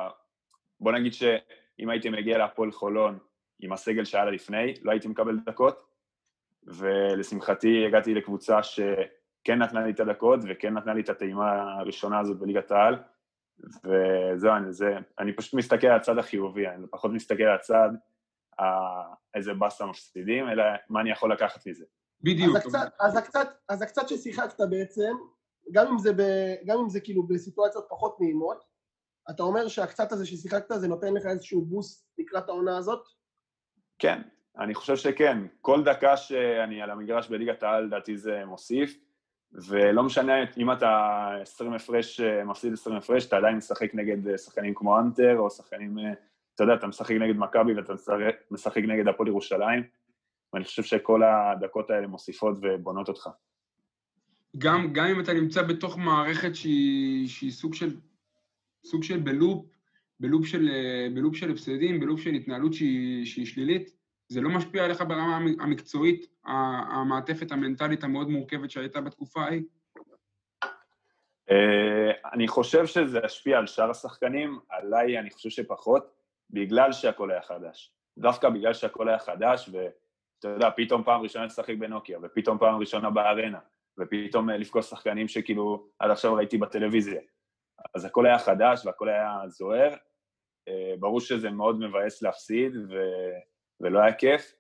בוא נגיד שאם הייתי מגיע להפועל חולון עם הסגל שהיה לה לפני, לא הייתי מקבל דקות, ולשמחתי הגעתי לקבוצה שכן נתנה לי את הדקות וכן נתנה לי את הטעימה הראשונה הזאת בליגת העל, וזהו, אני, זה, אני פשוט מסתכל על הצד החיובי, אני פחות מסתכל על הצד איזה באסה מפסידים, אלא מה אני יכול לקחת מזה. בדיוק. אז הקצת, אז הקצת, אז הקצת ששיחקת בעצם, גם אם, זה ב, גם אם זה כאילו בסיטואציות פחות נעימות, אתה אומר שהקצת הזה ששיחקת זה נותן לך איזשהו בוסט לקראת העונה הזאת? כן, אני חושב שכן. כל דקה שאני על המגרש בליגת העל, לדעתי זה מוסיף, ולא משנה אם אתה 20 הפרש, מפסיד 20 הפרש, אתה עדיין משחק נגד שחקנים כמו אנטר, או שחקנים, אתה יודע, אתה משחק נגד מכבי ואתה משחק נגד הפועל ירושלים, ואני חושב שכל הדקות האלה מוסיפות ובונות אותך. גם, גם אם אתה נמצא בתוך מערכת שהיא, שהיא סוג של, סוג של בלופ, בלופ של, בלופ של הפסדים, בלופ של התנהלות שהיא, שהיא שלילית, זה לא משפיע עליך ברמה המקצועית, המעטפת המנטלית המאוד מורכבת שהייתה בתקופה ההיא? אה, אני חושב שזה ישפיע על שאר השחקנים, עליי אני חושב שפחות, בגלל שהכל היה חדש. דווקא בגלל שהכל היה חדש, ואתה יודע, פתאום פעם ראשונה לשחק בנוקיה, ופתאום פעם ראשונה בארנה, ופתאום אה, לפגוש שחקנים שכאילו עד עכשיו ראיתי בטלוויזיה. אז הכל היה חדש והכל היה זוהר. אה, ברור שזה מאוד מבאס להפסיד ו... ולא היה כיף,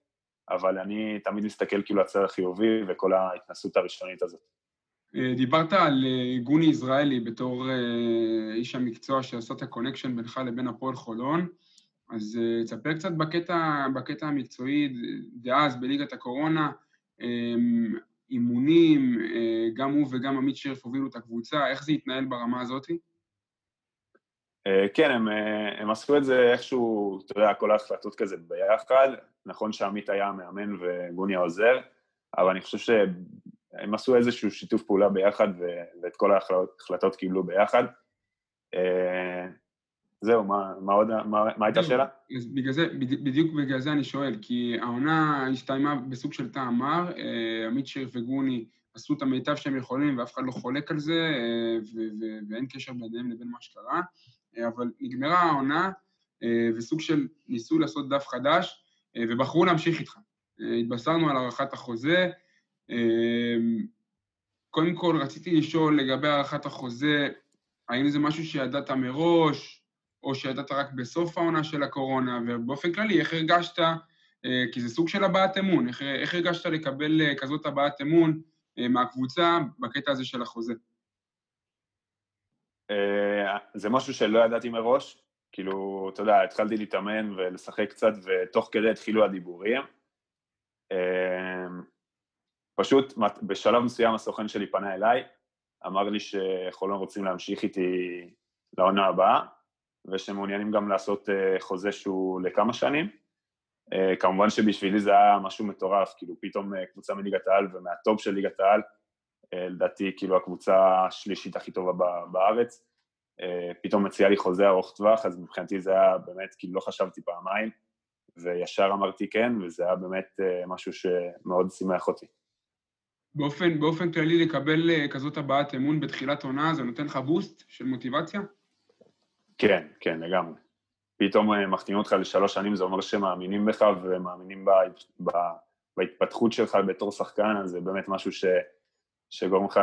אבל אני תמיד מסתכל כאילו הצד החיובי וכל ההתנסות הראשונית הזאת. אה, דיברת על גוני יזרעאלי בתור איש המקצוע שעשה את ה connection בינך לבין הפועל חולון, אז תספר קצת בקטע, בקטע המקצועי, דאז בליגת הקורונה, אימונים, אה, גם הוא וגם עמית שרף הובילו את הקבוצה, איך זה התנהל ברמה הזאת? אה, כן, הם, אה, הם עשו את זה איכשהו, אתה יודע, כל ההחלטות כזה ביחד. נכון שעמית היה המאמן וגוני העוזר, אבל אני חושב שהם עשו איזשהו שיתוף פעולה ביחד ואת כל ההחלטות קיבלו ביחד. זהו, מה, מה עוד, מה, מה הייתה השאלה? בגלל זה, בדיוק בגלל זה אני שואל, כי העונה הסתיימה בסוג של טעם מר, אה, עמית שיר וגוני עשו את המיטב שהם יכולים ואף אחד לא חולק על זה, אה, ואין קשר ביניהם לבין מה שקרה, אה, אבל נגמרה העונה, וסוג של ניסו לעשות דף חדש, ובחרו להמשיך איתך. התבשרנו על הארכת החוזה. קודם כל, רציתי לשאול לגבי הארכת החוזה, האם זה משהו שידעת מראש, או שידעת רק בסוף העונה של הקורונה, ובאופן כללי, איך הרגשת, אה, כי זה סוג של הבעת אמון, איך, הרגשת לקבל אה, כזאת הבעת אמון אה, מהקבוצה בקטע הזה של החוזה? זה משהו שלא ידעתי מראש, כאילו, אתה יודע, התחלתי להתאמן ולשחק קצת, ותוך כדי התחילו הדיבורים. פשוט בשלב מסוים הסוכן שלי פנה אליי, אמר לי שחולון רוצים להמשיך איתי לעונה הבאה, ושמעוניינים גם לעשות אה, חוזה שהוא לכמה שנים. אה, כמובן שבשבילי זה היה משהו מטורף, כאילו פתאום אה, קבוצה מליגת העל ומהטופ של ליגת העל, לדעתי כאילו הקבוצה השלישית הכי טובה בארץ, פתאום מציעה לי חוזה ארוך טווח, אז מבחינתי זה היה באמת, כאילו לא חשבתי פעמיים, וישר אמרתי כן, וזה היה באמת אה, משהו שמאוד שימח אותי. באופן, באופן כללי לקבל אה, כזאת הבעת אמון בתחילת עונה, זה נותן לך בוסט של מוטיבציה? כן, כן, לגמרי. פתאום אה, מחתימים אותך לשלוש שנים, זה אומר שמאמינים בך ומאמינים בה, בה, בהתפתחות שלך בתור שחקן, אז זה באמת משהו ש, שגורם לך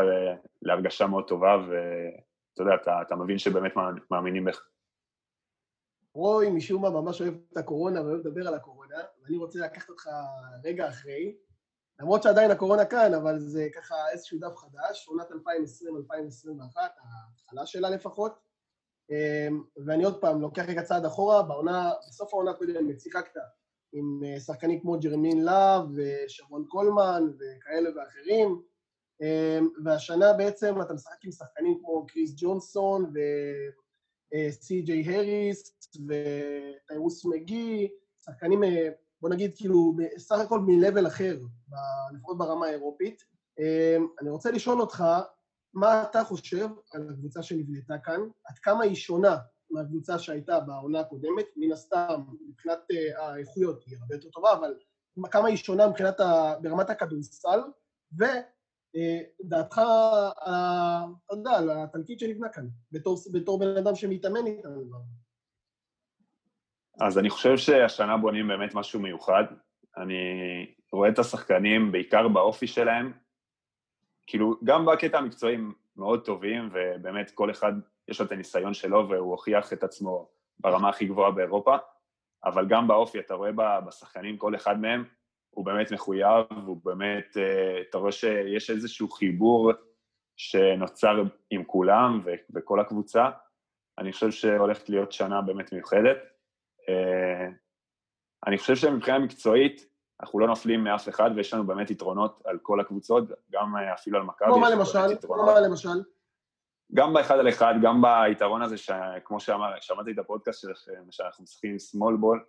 להרגשה מאוד טובה, ואתה יודע, אתה, אתה מבין שבאמת מאמינים בך. רוי משום מה ממש אוהב את הקורונה ואוהב לדבר על הקורונה, ואני רוצה לקחת אותך רגע אחרי, למרות שעדיין הקורונה כאן, אבל זה ככה איזשהו דף חדש, עונת 2020-2021, ההתחלה שלה לפחות. אמ, ואני עוד פעם לוקח רגע צעד אחורה, בעונה, בסוף העונה הקודמת שיחקת עם אה, שחקנים כמו ג'רמין להב ושרון קולמן וכאלה ואחרים, והשנה בעצם אתה משחק עם שחקנים כמו קריס ג'ונסון ו... סי.ג'יי הריס וטיירוס מגי, שחקנים, אה, בוא נגיד, כאילו, סך הכל מ-level אחר, לפחות ברמה האירופית. אה, אני רוצה לשאול אותך, מה אתה חושב על הקבוצה שנבנתה כאן? עד כמה היא שונה מהקבוצה שהייתה בעונה הקודמת? מן הסתם, מבחינת אה, האיכויות היא הרבה יותר טובה, אבל כמה היא שונה מבחינת, ה... ברמת הכדורסל? ו... אה, דעתך, אה, אתה יודע, על התלקיט שנבנה כאן, בתור, בתור בן אדם שמתאמן איתנו. אז אני חושב שהשנה בונים באמת משהו מיוחד. אני רואה את השחקנים, בעיקר באופי שלהם, כאילו, גם בקטע המקצועי מאוד טובים, ובאמת כל אחד יש לו את הניסיון שלו והוא הוכיח את עצמו ברמה הכי גבוהה באירופה, אבל גם באופי, אתה רואה בשחקנים, כל אחד מהם, הוא באמת מחויב, הוא באמת, אה, אתה רואה שיש איזשהו חיבור שנוצר עם כולם וכל הקבוצה. אני חושב שהולכת להיות שנה באמת מיוחדת. אה, אני חושב שמבחינה מקצועית, אנחנו לא נופלים מאף אחד ויש לנו באמת יתרונות על כל הקבוצות, גם אה, אפילו על מכבי. כמו מה למשל? כמו מה למשל? גם באחד על אחד, גם ביתרון הזה, שכמו שמעתי את הפודקאסט שלכם, שאנחנו משחקים עם small ball,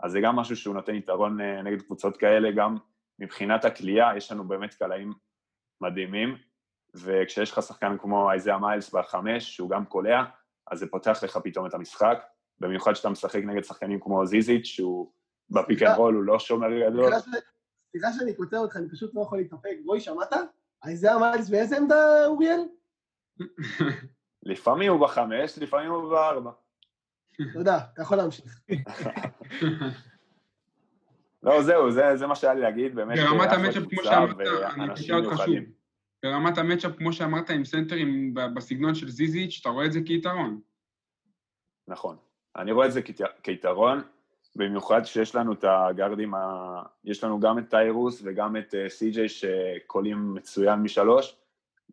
אז זה גם משהו שהוא נותן יתרון אה, נגד קבוצות כאלה, גם מבחינת הקליעה, יש לנו באמת קלעים מדהימים, וכשיש לך שחקן כמו אייזיאה מיילס בחמש, שהוא גם קולע, אז זה פותח לך פתאום את המשחק, במיוחד שאתה משחק נגד שחקנים כמו זיזיץ', שהוא בפיק אנד רול, הוא לא שומר גדול. סליחה שאני קוטע אותך, אני פשוט לא יכול להתאפק. רועי, שמעת? אייזאה מיילס באיזה עמדה, אוריאל? לפעמים הוא בחמש, לפעמים הוא בארבע. תודה, אתה יכול להמשיך. לא, זהו, זה, זה מה שהיה לי להגיד, באמת. ברמת המצ'אפ, כמו שאמרת, אני חושב אותך שוב. ברמת המצ'אפ, כמו שאמרת, עם סנטרים בסגנון של זיזיץ', אתה רואה את זה כיתרון. נכון. אני רואה את זה כיתרון, במיוחד שיש לנו את הגארדים, ה... יש לנו גם את טיירוס וגם את אה, סי.ג'יי שקולים מצוין משלוש,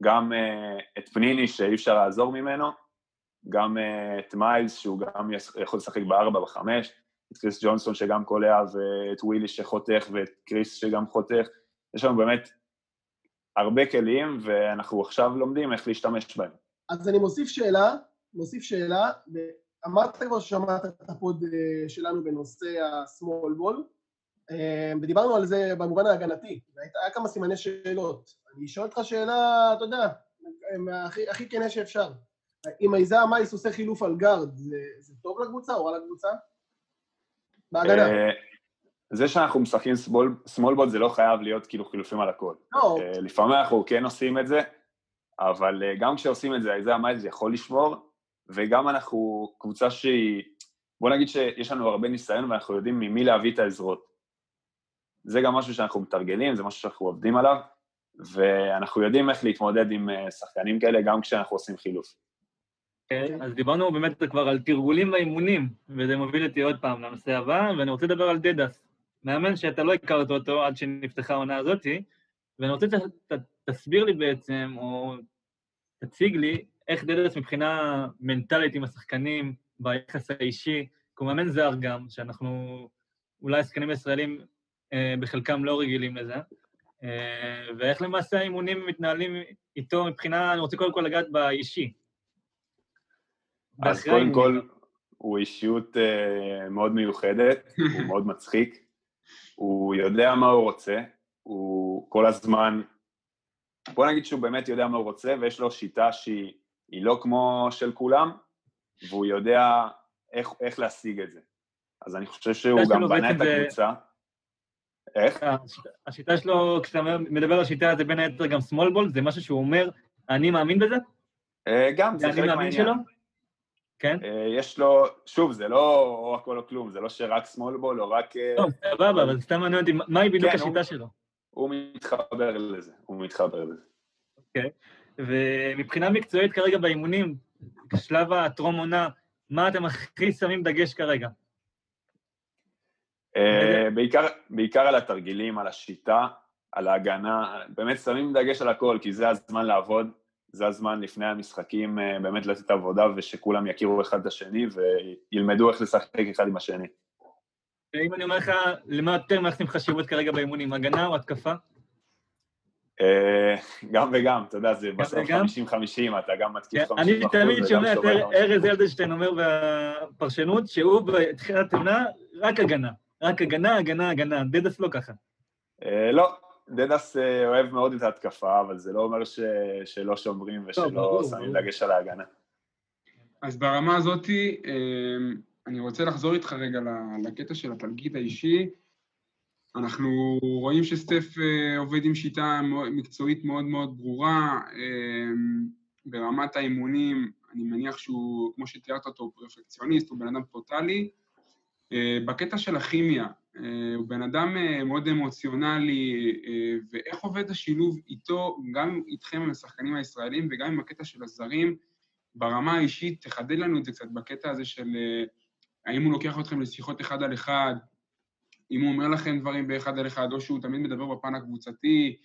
גם אה, את פניני שאי אפשר לעזוב ממנו, גם אה, את מיילס, שהוא גם יכול לשחק בארבע, בחמש, את קריס ג'ונסון שגם קולע, ואת ווילי שחותך, ואת קריס שגם חותך. יש לנו באמת הרבה כלים, ואנחנו עכשיו לומדים איך להשתמש בהם. אז אני מוסיף שאלה, מוסיף שאלה, אמרת כבר ששמעת את ה pod אה, שלנו בנושא ה- small ball, אה, ודיברנו על זה במובן ההגנתי, והיה כמה סימני שאלות. אני אשאל אותך שאלה, אתה יודע, הכי, הכי כנה שאפשר. אם עיזה מייס עושה חילוף על גארד, זה, זה טוב לקבוצה או רע לקבוצה? בהגנה. אה, זה שאנחנו משחקים small ball זה לא חייב להיות כאילו חילופים על הכל. לא. אה, לפעמים אנחנו כן עושים את זה, אבל אה, גם כשעושים את זה, עיזה מייס זה יכול לשמור, וגם אנחנו קבוצה שהיא... בוא נגיד שיש לנו הרבה ניסיון ואנחנו יודעים ממי להביא את העזרות. זה גם משהו שאנחנו מתרגלים, זה משהו שאנחנו עובדים עליו, ואנחנו יודעים איך להתמודד עם שחקנים כאלה גם כשאנחנו עושים חילוף. אוקיי, אז דיברנו באמת כבר על תרגולים ואימונים, וזה מוביל אותי עוד פעם לנושא הבא, ואני רוצה לדבר על דדס. מאמן שאתה לא הכרת אותו עד שנפתחה העונה הזאתי, ואני רוצה שתסביר לי בעצם, או תציג לי, איך דדס מבחינה מנטלית עם השחקנים, ביחס האישי, כי הוא מאמן זר גם, שאנחנו, אולי השחקנים הישראלים אה, בחלקם לא רגילים לזה, אה, ואיך למעשה האימונים מתנהלים איתו מבחינה, אני רוצה קודם כל לגעת באישי. אז קודם כל, הוא אישיות uh, מאוד מיוחדת, הוא מאוד מצחיק, הוא יודע מה הוא רוצה, הוא כל הזמן, בוא נגיד שהוא באמת יודע מה הוא רוצה, ויש לו שיטה שהיא לא כמו של כולם, והוא יודע איך, איך להשיג את זה. אז אני חושב שהוא גם בנה את הקבוצה. איך? השיטה שלו, כשאתה מדבר על השיטה, זה בין היתר גם small ball, זה משהו שהוא אומר, אני מאמין בזה? אה, גם, זה חלק מהעניין. כן? אה, יש לו, שוב, זה לא או הכל או כלום, זה לא שרק small ball או רק... לא, סבבה, אבל סתם מעניין אותי, מהי בדיוק כן, השיטה שלו? הוא מתחבר לזה, הוא מתחבר לזה. אוקיי, ומבחינה מקצועית כרגע באימונים, בשלב הטרום עונה, מה אתם הכי שמים דגש כרגע? אה, בעיקר, בעיקר על התרגילים, על השיטה, על ההגנה, באמת שמים דגש על הכל, כי זה הזמן לעבוד, זה הזמן לפני המשחקים אה, באמת לתת עבודה ושכולם יכירו אחד את השני וילמדו איך לשחק אחד עם השני. ואם אני אומר לך, למה יותר מייחסים חשיבות כרגע באימונים, הגנה או התקפה? אה, גם וגם, אתה יודע, זה בסוף 50-50, אתה גם מתקיף 50 כן, אחוז. אני תמיד שומע את ארז ילדשטיין אומר בפרשנות שהוא בתחילת עונה רק הגנה. רק הגנה, הגנה, הגנה. דדס לא ככה. אה, לא, דדס אה, אוהב מאוד את ההתקפה, אבל זה לא אומר ש... שלא שומרים ושלא שמים דגש על ההגנה. אז ברמה הזאת, אה, אני רוצה לחזור איתך רגע לקטע של התלגיד האישי. אנחנו רואים שסטף עובד עם שיטה מקצועית מאוד מאוד ברורה. ברמת האימונים, אני מניח שהוא, כמו שתיארת אותו, הוא פרפקציוניסט, הוא בן אדם טוטאלי. אה, בקטע של הכימיה, אה, הוא בן אדם אה, מאוד אמוציונלי, ואיך עובד השילוב איתו, גם איתכם, עם השחקנים הישראלים, וגם עם הקטע של הזרים, ברמה האישית, תחדד לנו את זה קצת בקטע הזה של האם הוא לוקח אתכם לשיחות אחד על אחד, אם הוא אומר לכם דברים באחד על אחד, או שהוא תמיד מדבר בפן הקבוצתי,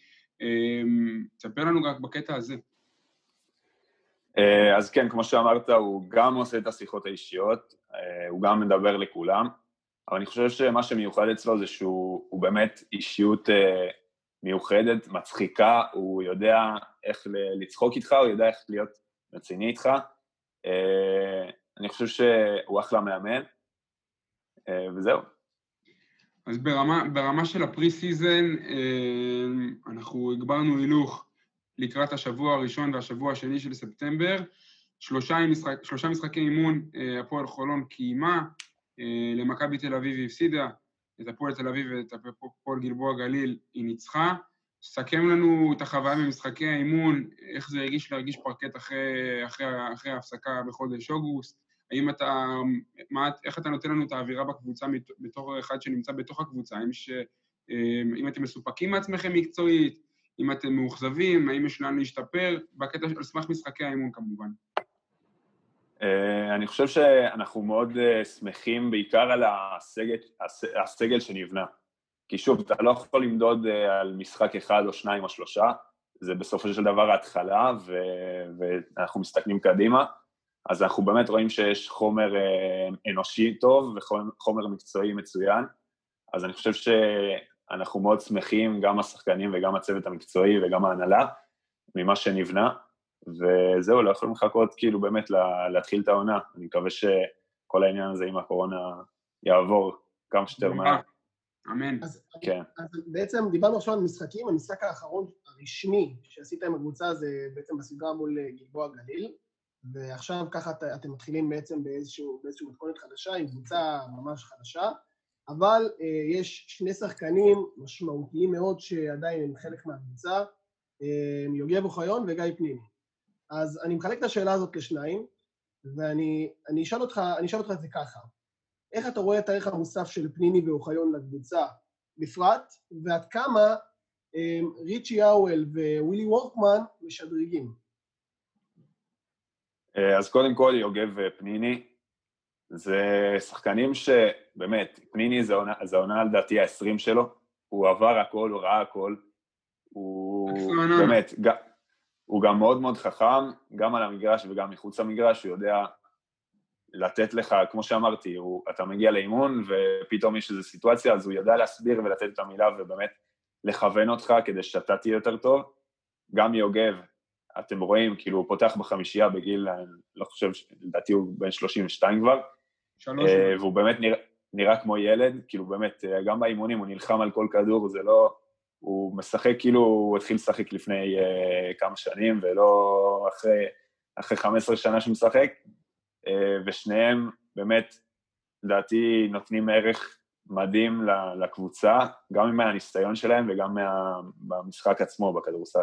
תספר לנו רק בקטע הזה. אז כן, כמו שאמרת, הוא גם עושה את השיחות האישיות, אה, הוא גם מדבר לכולם, אבל אני חושב שמה שמיוחד אצלו זה שהוא באמת אישיות אה, מיוחדת, מצחיקה, הוא יודע איך לצחוק איתך, הוא יודע איך להיות רציני איתך. אה, אני חושב שהוא אחלה מאמן, וזהו. אז ברמה, ברמה של ה preseason, אנחנו הגברנו הילוך לקראת השבוע הראשון והשבוע השני של ספטמבר. שלושה, משחק, שלושה משחקי אימון אה, הפועל חולון קיימה, אה, למכבי תל אביב היא הפסידה, את הפועל תל אביב ואת הפועל גלבוע גליל היא ניצחה. סכם לנו את החוויה במשחקי האימון, איך זה הרגיש להרגיש פרקט אחרי, אחרי, אחרי ההפסקה בחודש אוגוסט, האם אתה, מה, איך אתה נותן לנו את האווירה בקבוצה בתור אחד שנמצא בתוך הקבוצה, האם, ש, אה, האם אתם מסופקים מעצמכם מקצועית, אם אתם מאוכזבים, האם יש לאן להשתפר, בקטע על סמך משחקי האימון כמובן. אה, אני חושב שאנחנו מאוד אה, שמחים בעיקר על הסגל, הסגל שנבנה. כי שוב, אתה לא יכול למדוד אה, על משחק אחד או שניים או שלושה, זה בסופו של דבר ההתחלה, ו... ואנחנו מסתכלים קדימה, אז אנחנו באמת רואים שיש חומר אנושי טוב וחומר מקצועי מצוין, אז אני חושב שאנחנו מאוד שמחים, גם השחקנים וגם הצוות המקצועי וגם ההנהלה, ממה שנבנה, וזהו, לא יכולים לחכות כאילו באמת להתחיל את העונה. אני מקווה שכל העניין הזה עם הקורונה יעבור כמה שיותר מהר. אמן. אז, כן. אז בעצם דיברנו עכשיו על משחקים, המשחק האחרון הרשמי שעשית עם הקבוצה זה בעצם בסדרה מול אה, גלבוע גליל, ועכשיו ככה את, אתם מתחילים בעצם באיזשהו, באיזשהו מתכונת חדשה, עם קבוצה ממש חדשה, אבל אה, יש שני שחקנים משמעותיים מאוד שעדיין הם חלק מהקבוצה, אה, יוגב אוחיון וגיא פנימי. אז אני מחלק את השאלה הזאת לשניים, ואני אשאל אותך, אני אשאל אותך את זה ככה. איך אתה רואה את הערך המוסף של פניני ואוחיון לקבוצה בפרט, ועד כמה אה, ריצ'י האוול ווילי וורקמן משדרגים? אה, אז קודם כל, יוגב ופניני, זה שחקנים שבאמת, פניני זה עונה, זה עונה לדעתי ה-20 שלו, הוא עבר הכל, הוא ראה הכל, הוא באמת, הוא גם מאוד מאוד חכם, גם על המגרש וגם מחוץ למגרש, הוא יודע לתת לך, כמו שאמרתי, הוא, אתה מגיע לאימון ופתאום יש איזו סיטואציה, אז הוא יודע להסביר ולתת את המילה ובאמת לכוון אותך כדי שאתה תהיה יותר טוב. גם יוגב, אתם רואים, כאילו הוא פותח בחמישייה בגיל, אני לא חושב, לדעתי הוא בן 32 כבר. שלוש. אה, והוא באמת נראה, נראה כמו ילד, כאילו באמת, אה, גם באימונים הוא נלחם על כל כדור, זה לא... הוא משחק כאילו הוא התחיל לשחק לפני uh, כמה שנים, ולא אחרי, אחרי 15 שנה שהוא משחק, uh, ושניהם באמת לדעתי נותנים ערך מדהים לקבוצה, גם מהניסיון שלהם וגם מה, במשחק עצמו, בכדורסל.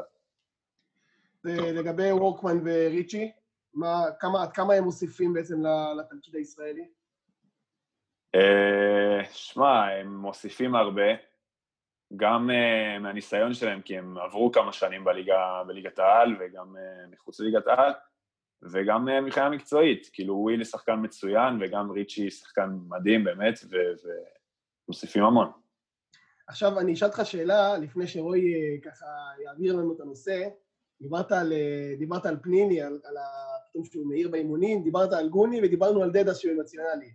לגבי וורקמן וריצ'י, מה, כמה, עד כמה הם מוסיפים בעצם לתלכיד הישראלי? אה, שמע, הם מוסיפים הרבה, גם uh, מהניסיון שלהם, כי הם עברו כמה שנים בליגה, בליגת העל וגם uh, מחוץ לליגת העל, וגם uh, מבחינה מקצועית, כאילו ווילי שחקן מצוין וגם ריצ'י שחקן מדהים באמת, ומוסיפים המון. עכשיו, אני אשאל אותך שאלה, לפני שרועי ככה יעביר לנו את הנושא. דיברת על, דיברת על פניני, על, על פתאום שהוא מעיר באימונים, דיברת על גוני ודיברנו על דדס שהוא אמוציונלי.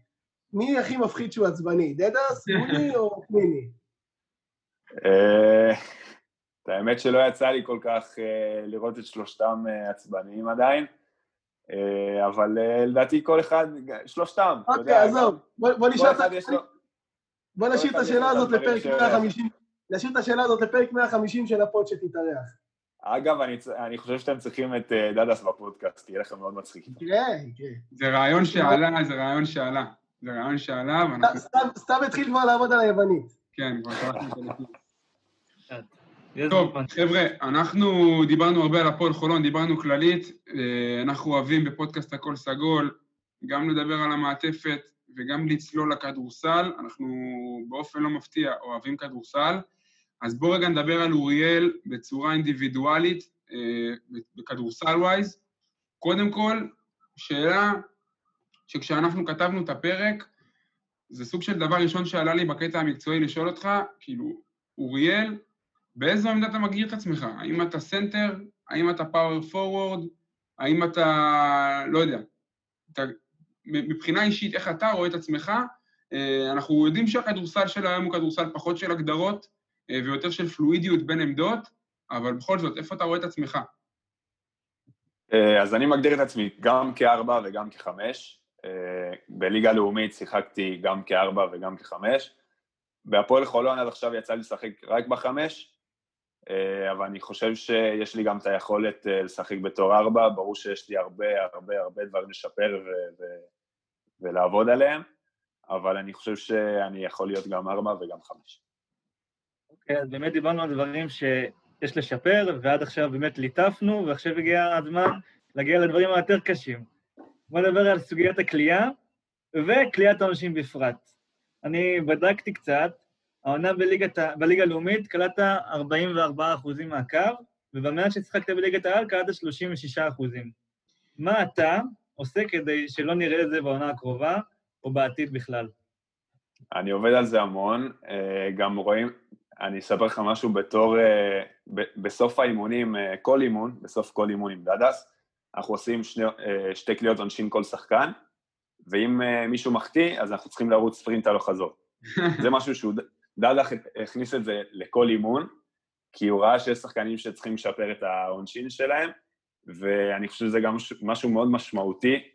מי הכי מפחיד שהוא עצבני, דדס, גוני או פניני? אה, את האמת שלא יצא לי כל כך אה, לראות את שלושתם אה, עצבניים עדיין, אבל לדעתי כל אחד, שלושתם, אתה יודע. אוקיי, עזוב, בוא נשאל את... בוא נשאיר את השאלה הזאת לפרק 150, נשאיר את השאלה הזאת לפרק 150 של ה pod שתתארח. אגב, אני, אני חושב שאתם צריכים את דדס בפודקאסט, יהיה לכם מאוד מצחיק. יקרה, יקרה. זה רעיון שעלה, זה רעיון שעלה. זה רעיון שעלה, ואנחנו... סתם התחיל כבר לעבוד על היוונית. כן, כבר שלחנו את טוב, חבר'ה, אנחנו דיברנו הרבה על הפועל חולון, דיברנו כללית, אה, אנחנו אוהבים בפודקאסט הכל סגול גם לדבר על המעטפת וגם לצלול לכדורסל, אנחנו באופן לא מפתיע אוהבים כדורסל, אז בואו רגע נדבר על אוריאל בצורה אינדיבידואלית, אה, בכדורסל wise. קודם כל, שאלה שכשאנחנו כתבנו את הפרק, זה סוג של דבר ראשון שעלה לי בקטע המקצועי לשאול אותך, כאילו, אוריאל, באיזו עמדה אתה מגדיר את עצמך? האם אתה סנטר? האם אתה power forward? האם אתה, לא יודע, אתה, מבחינה אישית, איך אתה רואה את עצמך? אה, אנחנו יודעים שהכדורסל של היום הוא כדורסל פחות של הגדרות אה, ויותר של פלואידיות בין עמדות, אבל בכל זאת, איפה אתה רואה את עצמך? אה, אז אני מגדיר את עצמי גם כארבע וגם כחמש. בליגה לאומית שיחקתי גם כארבע וגם כחמש. בהפועל חולון עד עכשיו יצא לי לשחק רק בחמש, אה, אבל אני חושב שיש לי גם את היכולת אה, לשחק בתור ארבע, ברור שיש לי הרבה הרבה הרבה דברים לשפר ו- ו- ולעבוד עליהם, אבל אני חושב שאני יכול להיות גם ארבע וגם חמש. אוקיי, okay, אז באמת דיברנו על דברים שיש לשפר, ועד עכשיו באמת ליטפנו, ועכשיו הגיע הזמן להגיע לדברים היותר קשים. בוא נדבר על סוגיית הכלייה, וכליית העונשים בפרט. אני בדקתי קצת, העונה בליגת, בליגה הלאומית קלטת 44 אחוזים מהקו, ובמעט ששיחקת בליגת העל קלטת 36 אחוזים. מה אתה עושה כדי שלא נראה את זה בעונה הקרובה, או בעתיד בכלל? אני עובד על זה המון, אה, גם רואים, אני אספר לך משהו בתור, אה, בסוף האימונים, אה, כל אימון, בסוף כל אימון עם דדס, אנחנו עושים שני, שתי קליעות עונשין כל שחקן, ואם מישהו מחטיא, אז אנחנו צריכים לרוץ ספרינט הלוך חזור. זה משהו שהוא דדח הכניס את זה לכל אימון, כי הוא ראה שיש שחקנים שצריכים לשפר את העונשין שלהם, ואני חושב שזה גם משהו מאוד משמעותי,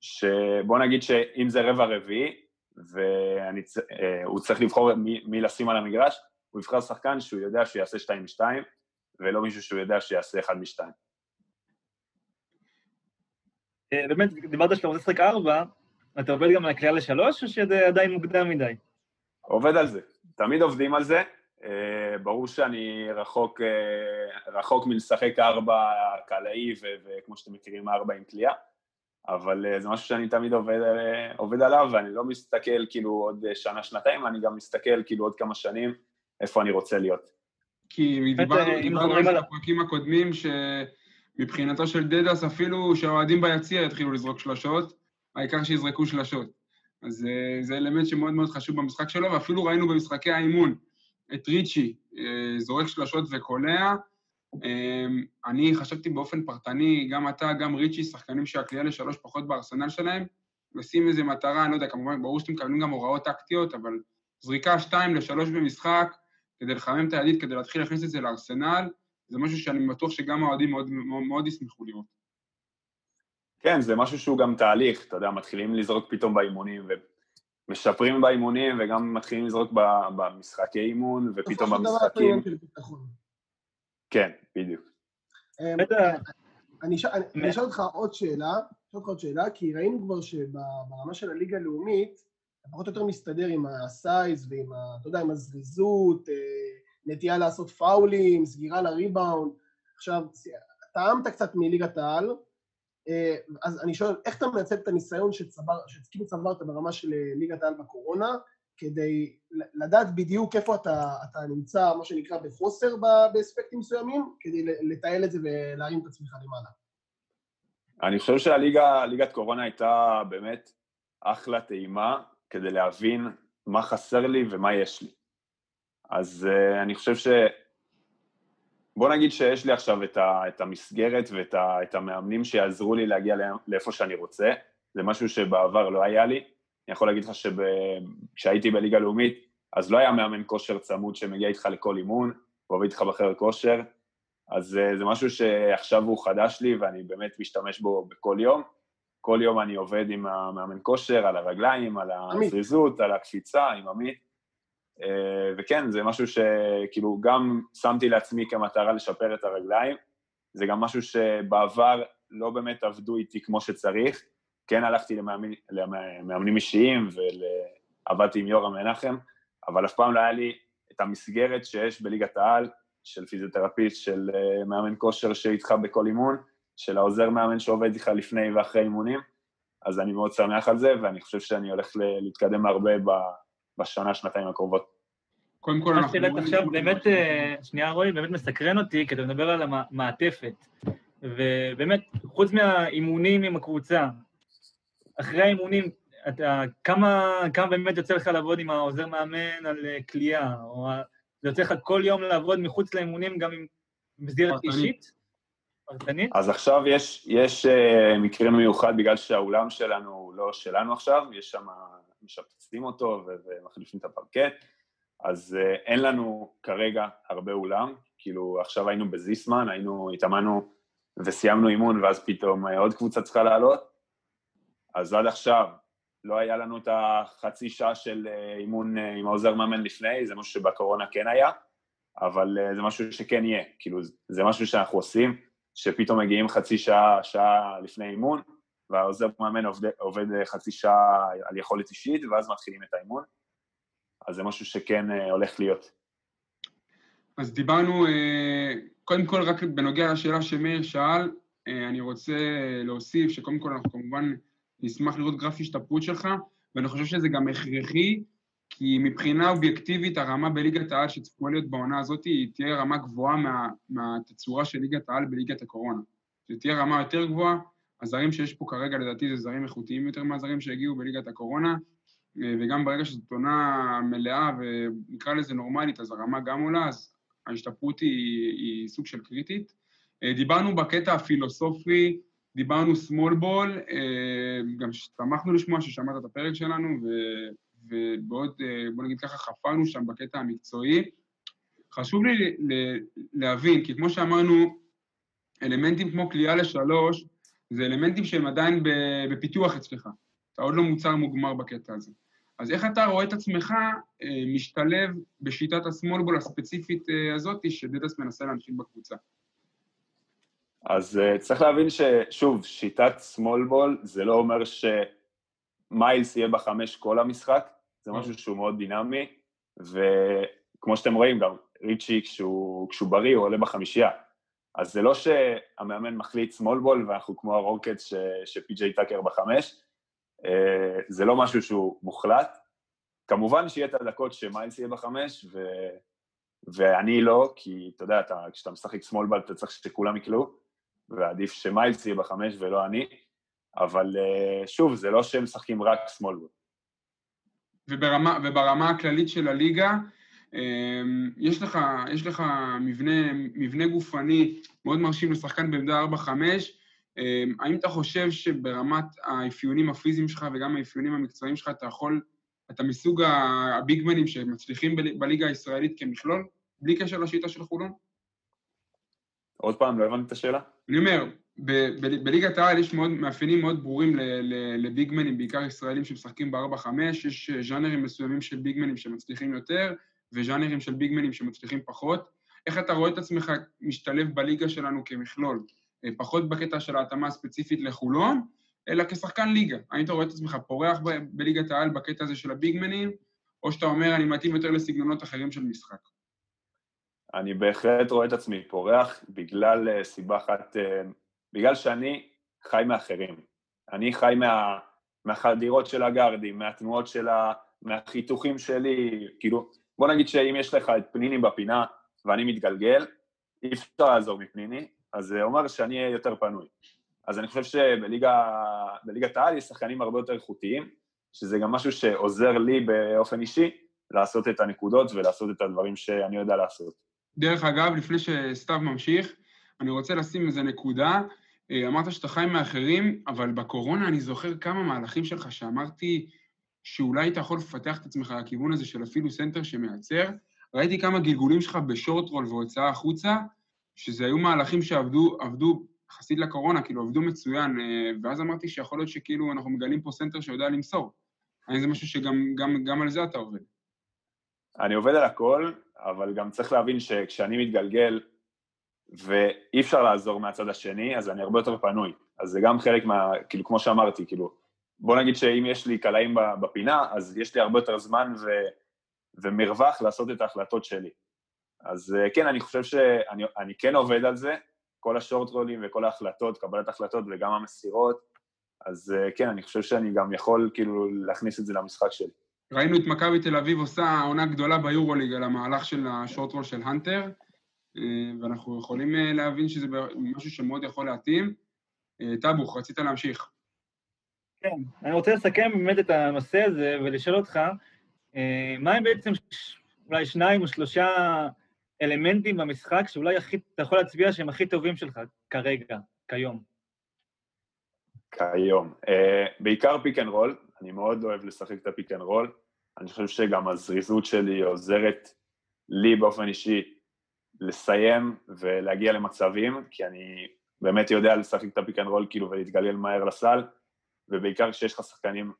שבוא נגיד שאם זה רבע רביעי, והוא צריך לבחור מי, מי לשים על המגרש, הוא יבחר שחקן שהוא יודע שהוא יעשה 2 מ-2, ולא מישהו שהוא יודע שיעשה 1 מ-2. אה, באמת, דיברת שאתה רוצה לשחק 4, אתה עובד גם על הקריאה לשלוש, או שזה עדיין מוקדם מדי? עובד על זה. תמיד עובדים על זה. Uh, ברור שאני רחוק, uh, רחוק מלשחק ארבע קלעי, וכמו שאתם מכירים, ארבע עם תלייה, אבל uh, זה משהו שאני תמיד עובד, uh, עובד עליו, ואני לא מסתכל כאילו עוד שנה, שנתיים, אני גם מסתכל כאילו עוד כמה שנים איפה אני רוצה להיות. כי דיברנו על זה בפרקים הקודמים, שמבחינתו של דדס, אפילו שהאוהדים ביציע יתחילו לזרוק שלושות, העיקר שיזרקו שלושות. אז אה, זה אלמנט שמאוד מאוד חשוב במשחק שלו, ואפילו ראינו במשחקי האימון את ריצ'י אה, זורק שלשות וקולע. אה, אני חשבתי באופן פרטני, גם אתה, גם ריצ'י, שחקנים שהקליעה לשלוש פחות בארסנל שלהם, לשים איזו מטרה, אני לא יודע, כמובן, ברור שאתם מקבלים גם הוראות טקטיות, אבל זריקה שתיים לשלוש במשחק, כדי לחמם את הידית, כדי להתחיל להכניס את זה לארסנל, זה משהו שאני בטוח שגם האוהדים מאוד, מאוד, מאוד ישמחו לראות. כן, זה משהו שהוא גם תהליך, אתה יודע, מתחילים לזרוק פתאום באימונים, ומשפרים באימונים, וגם מתחילים לזרוק במשחקי אימון, ופתאום במשחקים... כן, בדיוק. אמ, אני אשאל אותך עוד שאלה, אשאל אותך עוד שאלה, כי ראינו כבר שברמה של הליגה הלאומית, פחות או יותר מסתדר עם הסייז ועם, ה, אתה יודע, עם הזריזות, אה, נטייה לעשות פאולים, סגירה לריבאונד. עכשיו, טעמת קצת מליגת העל, אה, אז אני שואל, איך אתה מנצל את הניסיון שצבר, שכאילו צברת ברמה של ליגת העל בקורונה, כדי לדעת בדיוק איפה אתה, אתה נמצא, מה שנקרא, בחוסר באספקטים מסוימים, כדי לתעל את זה ולהרים את עצמך למעלה. אני חושב שהליגת קורונה הייתה באמת אחלה טעימה כדי להבין מה חסר לי ומה יש לי. אז uh, אני חושב ש... בוא נגיד שיש לי עכשיו את, ה, את המסגרת ואת ה, את המאמנים שיעזרו לי להגיע לאיפה שאני רוצה, זה משהו שבעבר לא היה לי. אני יכול להגיד לך שכשהייתי בליגה לאומית, אז לא היה מאמן כושר צמוד שמגיע איתך לכל אימון, ועובד איתך בחדר כושר, אז אה, זה משהו שעכשיו הוא חדש לי ואני באמת משתמש בו בכל יום. כל יום אני עובד עם המאמן כושר, על הרגליים, על הזריזות, על הקפיצה, עם עמית. אה, וכן, זה משהו שכאילו גם שמתי לעצמי כמטרה לשפר את הרגליים. זה גם משהו שבעבר לא באמת עבדו איתי כמו שצריך. כן הלכתי למאמנים, למאמנים אישיים ועבדתי עם יורם מנחם, אבל אף פעם לא היה לי את המסגרת שיש בליגת העל, של פיזיותרפיסט, של אה, מאמן כושר שאיתך בכל אימון, של העוזר מאמן שעובד איתך לפני ואחרי אימונים, אז אני מאוד שמח על זה, ואני חושב שאני הולך להתקדם הרבה בשנה, שנתיים הקרובות. קודם כל אנחנו... עכשיו באמת, אה, שנייה רועי, באמת מסקרן אותי, כי אתה מדבר על המעטפת. ובאמת, חוץ מהאימונים עם הקבוצה, אחרי האימונים, אתה, כמה, כמה באמת יוצא לך לעבוד עם העוזר מאמן על כליאה, אה, או זה יוצא לך כל יום לעבוד מחוץ לאימונים גם עם מסגרת אישית? פרטנית? אז עכשיו יש, יש uh, מקרה מיוחד בגלל שהאולם שלנו הוא לא שלנו עכשיו, יש שם, משפצים אותו ומחליפים את הפרקט, אז uh, אין לנו כרגע הרבה אולם, כאילו עכשיו היינו בזיסמן, היינו, התאמנו וסיימנו אימון ואז פתאום uh, עוד קבוצה צריכה לעלות, אז עד עכשיו לא היה לנו את החצי שעה של אה, אימון אה, עם העוזר מאמן לפני, זה משהו שבקורונה כן היה, אבל אה, זה משהו שכן יהיה, כאילו זה משהו שאנחנו עושים, שפתאום מגיעים חצי שעה, שעה לפני אימון, והעוזר מאמן עובד, עובד חצי שעה על יכולת אישית, ואז מתחילים את האימון, אז זה משהו שכן הולך להיות. אז דיברנו, קודם כל, רק בנוגע לשאלה שמאיר שאל, אני רוצה להוסיף שקודם כל אנחנו כמובן נשמח לראות גרף השתפרות שלך, ואני חושב שזה גם הכרחי, כי מבחינה אובייקטיבית הרמה בליגת העל שצפויה להיות בעונה הזאת היא תהיה רמה גבוהה מה, מהתצורה של ליגת העל בליגת הקורונה. זו תהיה רמה יותר גבוהה, הזרים שיש פה כרגע לדעתי זה זרים איכותיים יותר מהזרים שהגיעו בליגת הקורונה, וגם ברגע שזאת עונה מלאה ונקרא לזה נורמלית, אז הרמה גם עולה, אז ההשתפרות היא, היא סוג של קריטית. דיברנו בקטע הפילוסופי דיברנו small ball, אה, גם שמחנו לשמוע ששמעת את הפרק שלנו, ובעוד, אה, בוא נגיד ככה, חפרנו שם בקטע המקצועי. חשוב לי להבין, כי כמו שאמרנו, אלמנטים כמו כליאה לשלוש, זה אלמנטים שהם עדיין בפיתוח אצלך. אתה עוד לא מוצר מוגמר בקטע הזה. אז איך אתה רואה את עצמך אה, משתלב בשיטת השמאל בול הספציפית הזאת, שדדס מנסה להנחיל בקבוצה? אז uh, צריך להבין ששוב, שיטת ball זה לא אומר שמיילס יהיה בחמש כל המשחק, זה משהו שהוא מאוד דינמי, וכמו שאתם רואים גם, ריצ'י כשהוא, כשהוא בריא הוא עולה בחמישייה. אז זה לא שהמאמן מחליט small ball ואנחנו כמו הרוקטס שפי.ג'יי טאקר בחמש, uh, זה לא משהו שהוא מוחלט. כמובן שיהיה את הדקות שמיילס יהיה בחמש, ו... ואני לא, כי אתה יודע, אתה, כשאתה משחק small ball אתה צריך שכולם יקלעו, ועדיף שמיילס יהיה בחמש ולא אני, אבל אה, שוב, זה לא שהם משחקים רק שמאל. וברמה, וברמה הכללית של הליגה, יש לך, יש לך מבנה, מבנה גופני מאוד מרשים לשחקן בעמדה 4-5, אמ, האם אתה חושב שברמת האפיונים הפיזיים שלך וגם האפיונים המקצועיים שלך אתה יכול, אתה מסוג הביגמנים שמצליחים בליגה הישראלית כמכלול, בלי קשר לשיטה של חולון? עוד פעם, לא הבנתי את השאלה. אני אומר, בליגת העל יש מאוד, מאפיינים מאוד ברורים לביגמנים, בעיקר ישראלים שמשחקים ב-4-5, יש ז'אנרים מסוימים של ביגמנים שמצליחים יותר, וז'אנרים של ביגמנים שמצליחים פחות. איך אתה רואה את עצמך משתלב בליגה שלנו כמכלול? אה, פחות בקטע של ההתאמה הספציפית לחולון, אלא כשחקן ליגה. האם אתה רואה את עצמך פורח ב- בליגת העל בקטע הזה של הביגמנים, או שאתה אומר, אני מתאים יותר לסגנונות אחרים של משחק? אני בהחלט רואה את עצמי פורח בגלל אה, סיבה אחת, אה, בגלל שאני חי מאחרים. אני חי מה, מהחדירות של הגארדים, מהתנועות של ה... מהחיתוכים שלי, כאילו, בוא נגיד שאם יש לך את פניני בפינה ואני מתגלגל, אי אפשר לעזור מפניני, אז זה אומר שאני אהיה יותר פנוי. אז אני חושב שבליגת העל יש שחקנים הרבה יותר איכותיים, שזה גם משהו שעוזר לי באופן אישי לעשות את הנקודות ולעשות את הדברים שאני יודע לעשות. דרך אגב, לפני שסתיו ממשיך, אני רוצה לשים איזה נקודה. אה, אמרת שאתה חי מאחרים, אבל בקורונה אני זוכר כמה מהלכים שלך שאמרתי שאולי אתה יכול לפתח את עצמך לכיוון הזה של אפילו סנטר שמייצר. ראיתי כמה גלגולים שלך ב short roll והוצאה החוצה, שזה היו מהלכים שעבדו עבדו יחסית לקורונה, כאילו עבדו מצוין, אה, ואז אמרתי שיכול להיות שכאילו אנחנו מגלים פה סנטר שיודע למסור. האם זה משהו שגם גם, גם על זה אתה עובד? אני עובד על הכל, אבל גם צריך להבין שכשאני מתגלגל ואי אפשר לעזור מהצד השני, אז אני הרבה יותר פנוי. אז זה גם חלק מה... כאילו, כמו שאמרתי, כאילו, בוא נגיד שאם יש לי קלעים בפינה, אז יש לי הרבה יותר זמן ו... ומרווח לעשות את ההחלטות שלי. אז אה, כן, אני חושב שאני כן עובד על זה, כל השורט רולים וכל ההחלטות, קבלת החלטות וגם המסירות, אז אה, כן, אני חושב שאני גם יכול כאילו להכניס את זה למשחק שלי. ראינו את מכבי תל אביב עושה עונה גדולה ביורוליג על המהלך של השורט רול של הנטר, אה, ואנחנו יכולים להבין שזה משהו שמאוד יכול להתאים. טאבוך, רצית להמשיך. כן, אני רוצה לסכם באמת את הנושא הזה ולשאול אותך, מה הם בעצם אולי שניים או שלושה אלמנטים במשחק שאולי הכי, אתה יכול להצביע שהם הכי טובים שלך כרגע, כיום? כיום. אה, בעיקר פיק אנד רול, אני מאוד אוהב לשחק את הפיק אנד רול. אני חושב שגם הזריזות שלי עוזרת לי באופן אישי לסיים ולהגיע למצבים, כי אני באמת יודע לשחק את הפיק אנד רול כאילו ולהתגלגל מהר לסל, ובעיקר כשיש לך שחקנים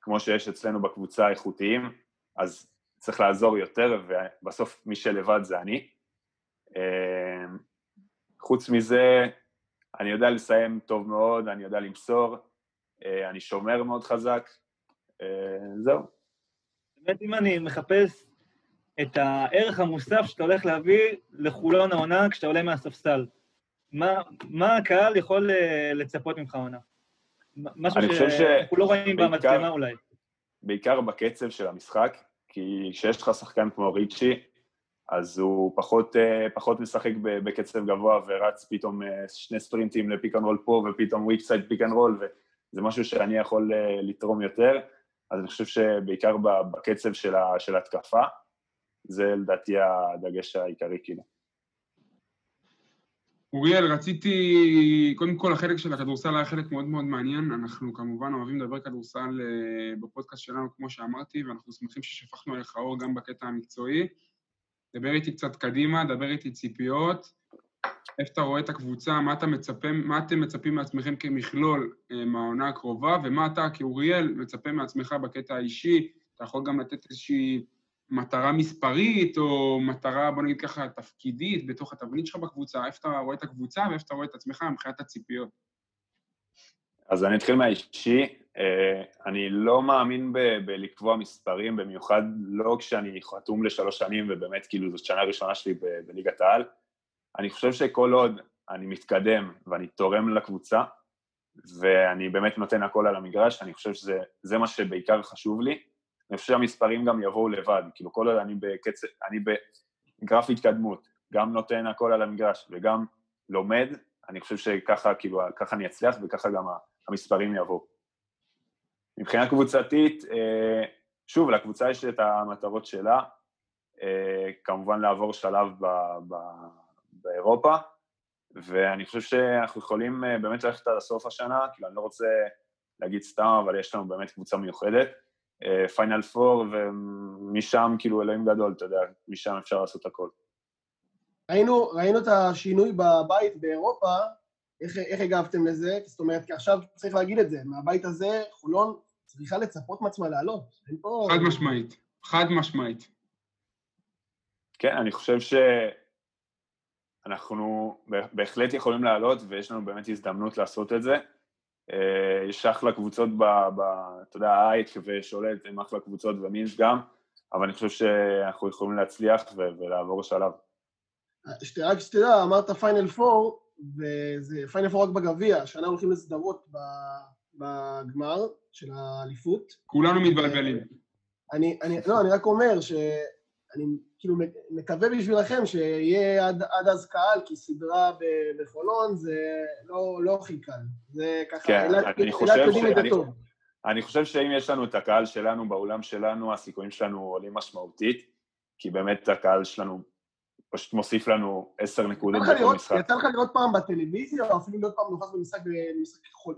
כמו שיש אצלנו בקבוצה איכותיים, אז צריך לעזור יותר, ובסוף מי שלבד זה אני. אה, חוץ מזה, אני יודע לסיים טוב מאוד, אני יודע למסור, אה, אני שומר מאוד חזק, אה, זהו. באמת, אם אני מחפש את הערך המוסף שאתה הולך להביא לחולון העונה כשאתה עולה מהספסל, מה, מה הקהל יכול לצפות ממך העונה? משהו שאנחנו לא רואים במצלמה אולי. בעיקר בקצב של המשחק, כי כשיש לך שחקן כמו ריצ'י, אז הוא פחות, אה, פחות משחק בקצב גבוה ורץ פתאום אה, שני ספרינטים ל pick and roll פה ופתאום weak side pick and roll וזה משהו שאני יכול אה, לתרום יותר, אז אני חושב שבעיקר בקצב של ההתקפה, זה לדעתי הדגש העיקרי כאילו. אוריאל, רציתי, קודם כל החלק של הכדורסל היה חלק מאוד מאוד מעניין, אנחנו כמובן אוהבים לדבר כדורסל אה, בפודקאסט שלנו, כמו שאמרתי, ואנחנו שמחים ששפכנו עליך אור גם בקטע המקצועי. דבר איתי קצת קדימה, דבר איתי ציפיות, איפה אתה רואה את הקבוצה, מה, אתה מצפה, מה אתם מצפים מעצמכם כמכלול אה, מהעונה הקרובה, ומה אתה כאוריאל מצפה מעצמך בקטע האישי, אתה יכול גם לתת איזושהי מטרה מספרית, או מטרה, בוא נגיד ככה, תפקידית, בתוך התבנית שלך בקבוצה, איפה אתה רואה את הקבוצה ואיפה אתה רואה את עצמך מבחינת הציפיות. אז אני אתחיל מהאישי. אה, אני לא מאמין ב- בלקבוע מספרים, במיוחד לא כשאני חתום לשלוש שנים, ובאמת כאילו זאת שנה ראשונה שלי בליגת העל. אני חושב שכל עוד אני מתקדם ואני תורם לקבוצה, ואני באמת נותן הכל על המגרש, אני חושב שזה מה שבעיקר חשוב לי. אני חושב שהמספרים גם יבואו לבד, כאילו כל עוד אני בקצב, אני בגרף התקדמות, גם נותן הכל על המגרש וגם לומד, אני חושב שככה, כאילו, ככה אני אצליח וככה גם המספרים יבואו. מבחינה קבוצתית, אה, שוב, לקבוצה יש את המטרות שלה, אה, כמובן לעבור שלב ב, ב, באירופה, ואני חושב שאנחנו יכולים אה, באמת ללכת עד הסוף השנה, כאילו אני לא רוצה להגיד סתם, אבל יש לנו באמת קבוצה מיוחדת. פיינל פור, ומשם כאילו אלוהים גדול, אתה יודע, משם אפשר לעשות הכל. ראינו, ראינו את השינוי בבית באירופה, איך, איך הגבתם לזה? זאת אומרת, כי עכשיו צריך להגיד את זה, מהבית הזה חולון צריכה לצפות מעצמה לעלות. פה... חד משמעית, חד משמעית. כן, אני חושב שאנחנו בהחלט יכולים לעלות, ויש לנו באמת הזדמנות לעשות את זה. אה, יש אחלה קבוצות, ב, ב, אתה יודע, אייק ושולט הם אחלה קבוצות ומינס גם, אבל אני חושב שאנחנו יכולים להצליח ו- ולעבור שלב. רק שתדע, אמרת פיינל פור, וזה פיינל פור רק בגביע, השנה הולכים לסדרות בגמר של האליפות. כולנו מתבלבלים. אני, אני, לא, אני רק אומר שאני כאילו מקווה בשבילכם שיהיה עד, עד אז קהל, כי סדרה בחולון זה לא, לא הכי קל. זה ככה, כן, אלעד אני חושב יודעים את זה שאני- טוב. אני חושב שאם יש לנו את הקהל שלנו באולם שלנו, הסיכויים שלנו עולים משמעותית, כי באמת הקהל שלנו פשוט מוסיף לנו עשר נקודות בכל משחק. יצא לך לראות פעם בטלוויזיה, או אפילו להיות פעם נוכח במשחק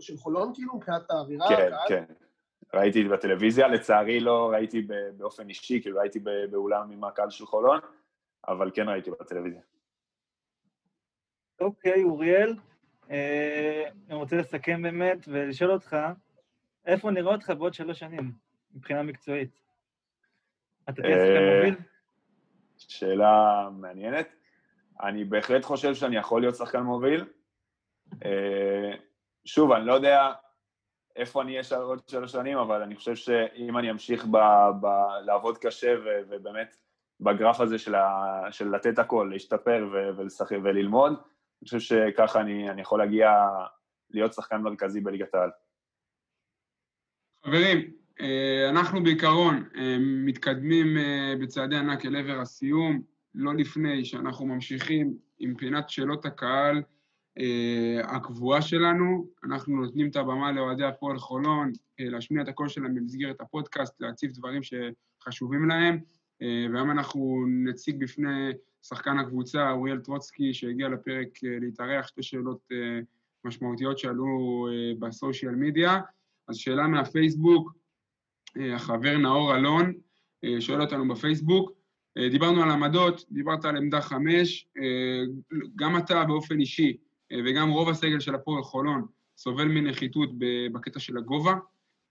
של חולון, כאילו, מבחינת האווירה, כן? כן. ראיתי בטלוויזיה, לצערי לא ראיתי באופן אישי, כאילו ראיתי באולם עם הקהל של חולון, אבל כן ראיתי בטלוויזיה. אוקיי, אוריאל, אה, אני רוצה לסכם באמת ולשאול אותך, איפה נראה אותך בעוד שלוש שנים, מבחינה מקצועית? אתה תהיה שחקן אה, מוביל? שאלה מעניינת. אני בהחלט חושב שאני יכול להיות שחקן מוביל. אה, שוב, אני לא יודע איפה אני אהיה עוד שלוש שנים, אבל אני חושב שאם אני אמשיך ב, ב, לעבוד קשה ו, ובאמת בגרף הזה של, ה, של לתת הכל, להשתפר ו, ולשחק וללמוד, אני חושב שככה אני, אני יכול להגיע להיות שחקן מרכזי בליגת העל. חברים, אה, אנחנו בעיקרון אה, מתקדמים אה, בצעדי ענק אל עבר הסיום, לא לפני שאנחנו ממשיכים עם פינת שאלות הקהל הקבועה שלנו. אנחנו נותנים את הבמה לאוהדי הפועל חולון, אה, להשמיע את הקול שלהם במסגרת הפודקאסט, להציף דברים שחשובים להם. אה, והיום אנחנו נציג בפני שחקן הקבוצה, אוריאל טרוצקי, שהגיע לפרק אה, להתארח, שתי שאלות אה, משמעותיות שעלו אה, בסושיאל מדיה. אז שאלה מהפייסבוק, אה, החבר נאור אלון אה, שואל אותנו בפייסבוק, אה, דיברנו על עמדות, דיברת על עמדה חמש, אה, גם אתה באופן אישי אה, וגם רוב הסגל של הפועל חולון סובל מנחיתות בקטע של הגובה,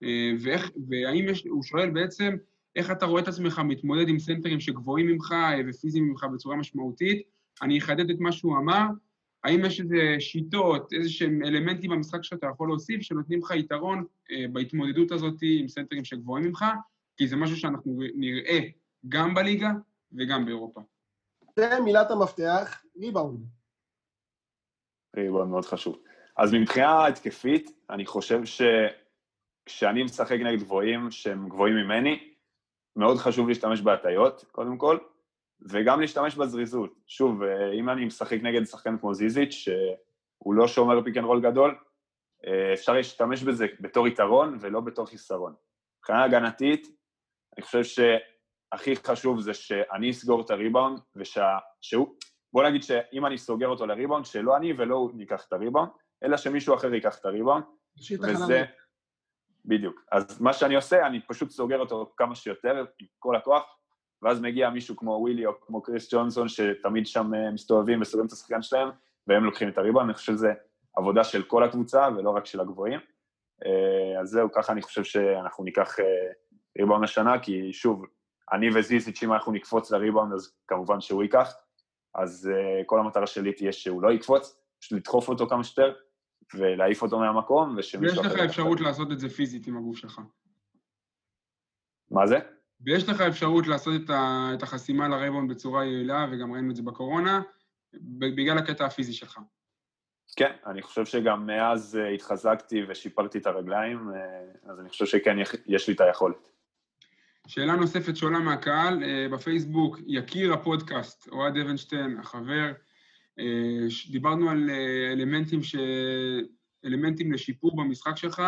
אה, ואיך, והאם יש, הוא שואל בעצם, איך אתה רואה את עצמך מתמודד עם סנטרים שגבוהים ממך אה, ופיזיים ממך בצורה משמעותית? אני אחדד את מה שהוא אמר, האם יש איזה שיטות, איזה שהם אלמנטים במשחק שאתה יכול להוסיף, שנותנים לך יתרון אה, בהתמודדות הזאת עם סנטרים שגבוהים ממך, כי זה משהו שאנחנו נראה גם בליגה וגם באירופה. ומילת המפתח, ריבאונד. ריבון מאוד חשוב. אז מבחינה התקפית, אני חושב שכשאני משחק נגד גבוהים שהם גבוהים ממני, מאוד חשוב להשתמש בהטיות, קודם כל, וגם להשתמש בזריזות. שוב, אה, אם אני משחק נגד שחקן כמו זיזיץ', שהוא לא שומר pick and roll גדול, אה, אפשר להשתמש בזה בתור יתרון ולא בתור חיסרון. מבחינה הגנתית, אני חושב שהכי חשוב זה שאני אסגור את הריבאונד, ושהוא, בוא נגיד שאם אני סוגר אותו לריבאונד, שלא אני ולא הוא ניקח את הריבאונד, אלא שמישהו אחר ייקח את הריבאונד, תחנה וזה... בדיוק. אז מה שאני עושה, אני פשוט סוגר אותו כמה שיותר, עם כל הכוח, ואז מגיע מישהו כמו ווילי או כמו קריס ג'ונסון, שתמיד שם אה, מסתובבים וסוגרים את השחקן שלהם, והם לוקחים את הריבאונד, אני חושב שזה עבודה של כל הקבוצה ולא רק של הגבוהים. אה, אז זהו, ככה אני חושב שאנחנו ניקח אה, ריבאונד השנה, כי שוב, אני וזיזיץ', אם אנחנו נקפוץ לריבאונד, אז כמובן שהוא ייקח. אז uh, כל המטרה שלי תהיה שהוא לא יקפוץ, פשוט לדחוף אותו כמה שיותר, ולהעיף אותו מהמקום, ויש ושמישהו לך ייקח אפשרות. לעשות את זה פיזית עם הגוף שלך. מה זה? ויש לך אפשרות לעשות את, ה, את החסימה לרייבון בצורה יעילה, וגם ראינו את זה בקורונה, בגלל הקטע הפיזי שלך. כן, אני חושב שגם מאז uh, התחזקתי ושיפרתי את הרגליים, uh, אז אני חושב שכן, יש לי את היכולת. שאלה נוספת שעולה מהקהל, אה, בפייסבוק, יקיר הפודקאסט, אוהד אבנשטיין, החבר, אה, דיברנו על אה, אלמנטים, ש... אלמנטים לשיפור במשחק שלך.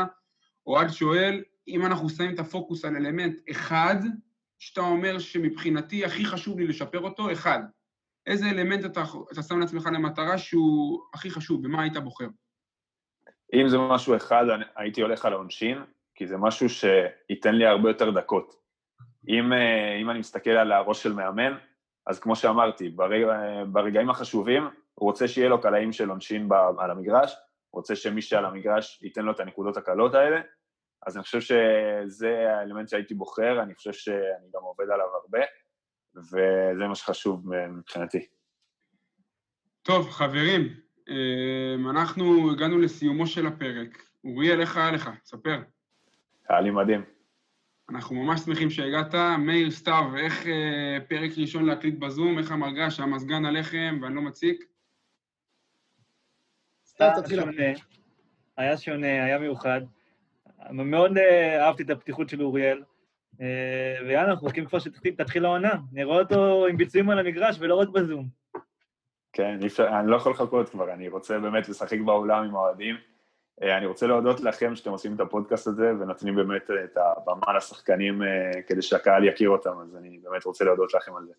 אוהד שואל, אם אנחנו שמים את הפוקוס על אלמנט אחד, שאתה אומר שמבחינתי הכי חשוב לי לשפר אותו, אחד. איזה אלמנט אתה, אתה שם לעצמך למטרה שהוא הכי חשוב, במה היית בוחר? אם זה משהו אחד, הייתי הולך על העונשין, כי זה משהו שייתן לי הרבה יותר דקות. אם, אה, אם אני מסתכל על הראש של מאמן, אז כמו שאמרתי, ברגע, ברגעים החשובים, הוא רוצה שיהיה לו קלעים של עונשין על המגרש, הוא רוצה שמי שעל המגרש ייתן לו את הנקודות הקלות האלה, אז אני חושב שזה האלמנט שהייתי בוחר, אני חושב שאני גם עובד עליו הרבה, וזה מה שחשוב מבחינתי. טוב, חברים, אמ, אנחנו הגענו לסיומו של הפרק. אוריאל, איך היה לך? ספר. היה לי מדהים. אנחנו ממש שמחים שהגעת. מאיר, סתיו, איך אה, פרק ראשון להקליט בזום? איך המרגש? המזגן עליכם ואני לא מציק? סתם היה תתחיל. שונה, היה שונה, היה מיוחד. מאוד אה, אהבתי את הפתיחות של אוריאל, אה, ויאללה, אנחנו מחכים כבר שתתחיל העונה. נראה אותו עם ביצועים על המגרש ולא רק בזום. כן, אני לא יכול לחכות כבר, אני רוצה באמת לשחק באולם עם האוהדים. אה, אני רוצה להודות לכם שאתם עושים את הפודקאסט הזה ונותנים באמת את הבמה לשחקנים אה, כדי שהקהל יכיר אותם, אז אני באמת רוצה להודות לכם על זה.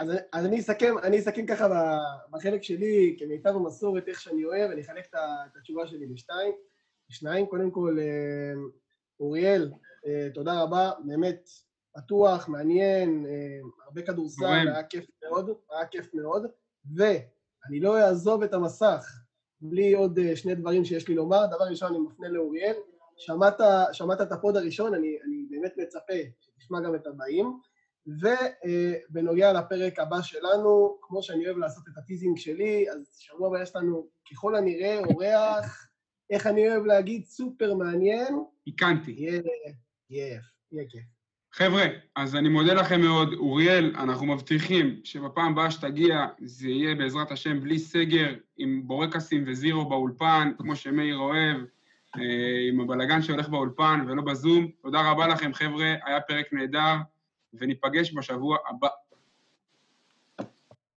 אז, אז אני אסכם, אני אסכם ככה ב- בחלק שלי, כמיטב המסורת, איך שאני אוהב, אני אחלק את התשובה שלי לשתיים. שניים, קודם כל, אה, אוריאל, אה, תודה רבה, באמת פתוח, מעניין, אה, הרבה כדורסל. היה כיף מאוד, היה כיף מאוד, ואני לא אעזוב את המסך בלי עוד אה, שני דברים שיש לי לומר. דבר ראשון, אני מפנה לאוריאל. שמעת, שמעת את ה pod הראשון, אני, אני באמת מצפה שתשמע גם את הבאים. ובנוגע לפרק הבא שלנו, כמו שאני אוהב לעשות את ה teasing שלי, אז שבוע הבא יש לנו ככל הנראה אורח, איך אני אוהב להגיד, סופר מעניין, עיקנתי. יהיה יהיה יהיה כיף. חבר'ה, אז אני מודה לכם מאוד. אוריאל, אנחנו מבטיחים שבפעם הבאה שתגיע, זה יהיה בעזרת השם בלי סגר, עם בורקסים וזירו באולפן, כמו שמאיר אוהב, אה, עם הבלגן שהולך באולפן ולא בזום. תודה רבה לכם, חבר'ה, היה פרק נהדר, וניפגש בשבוע הבא.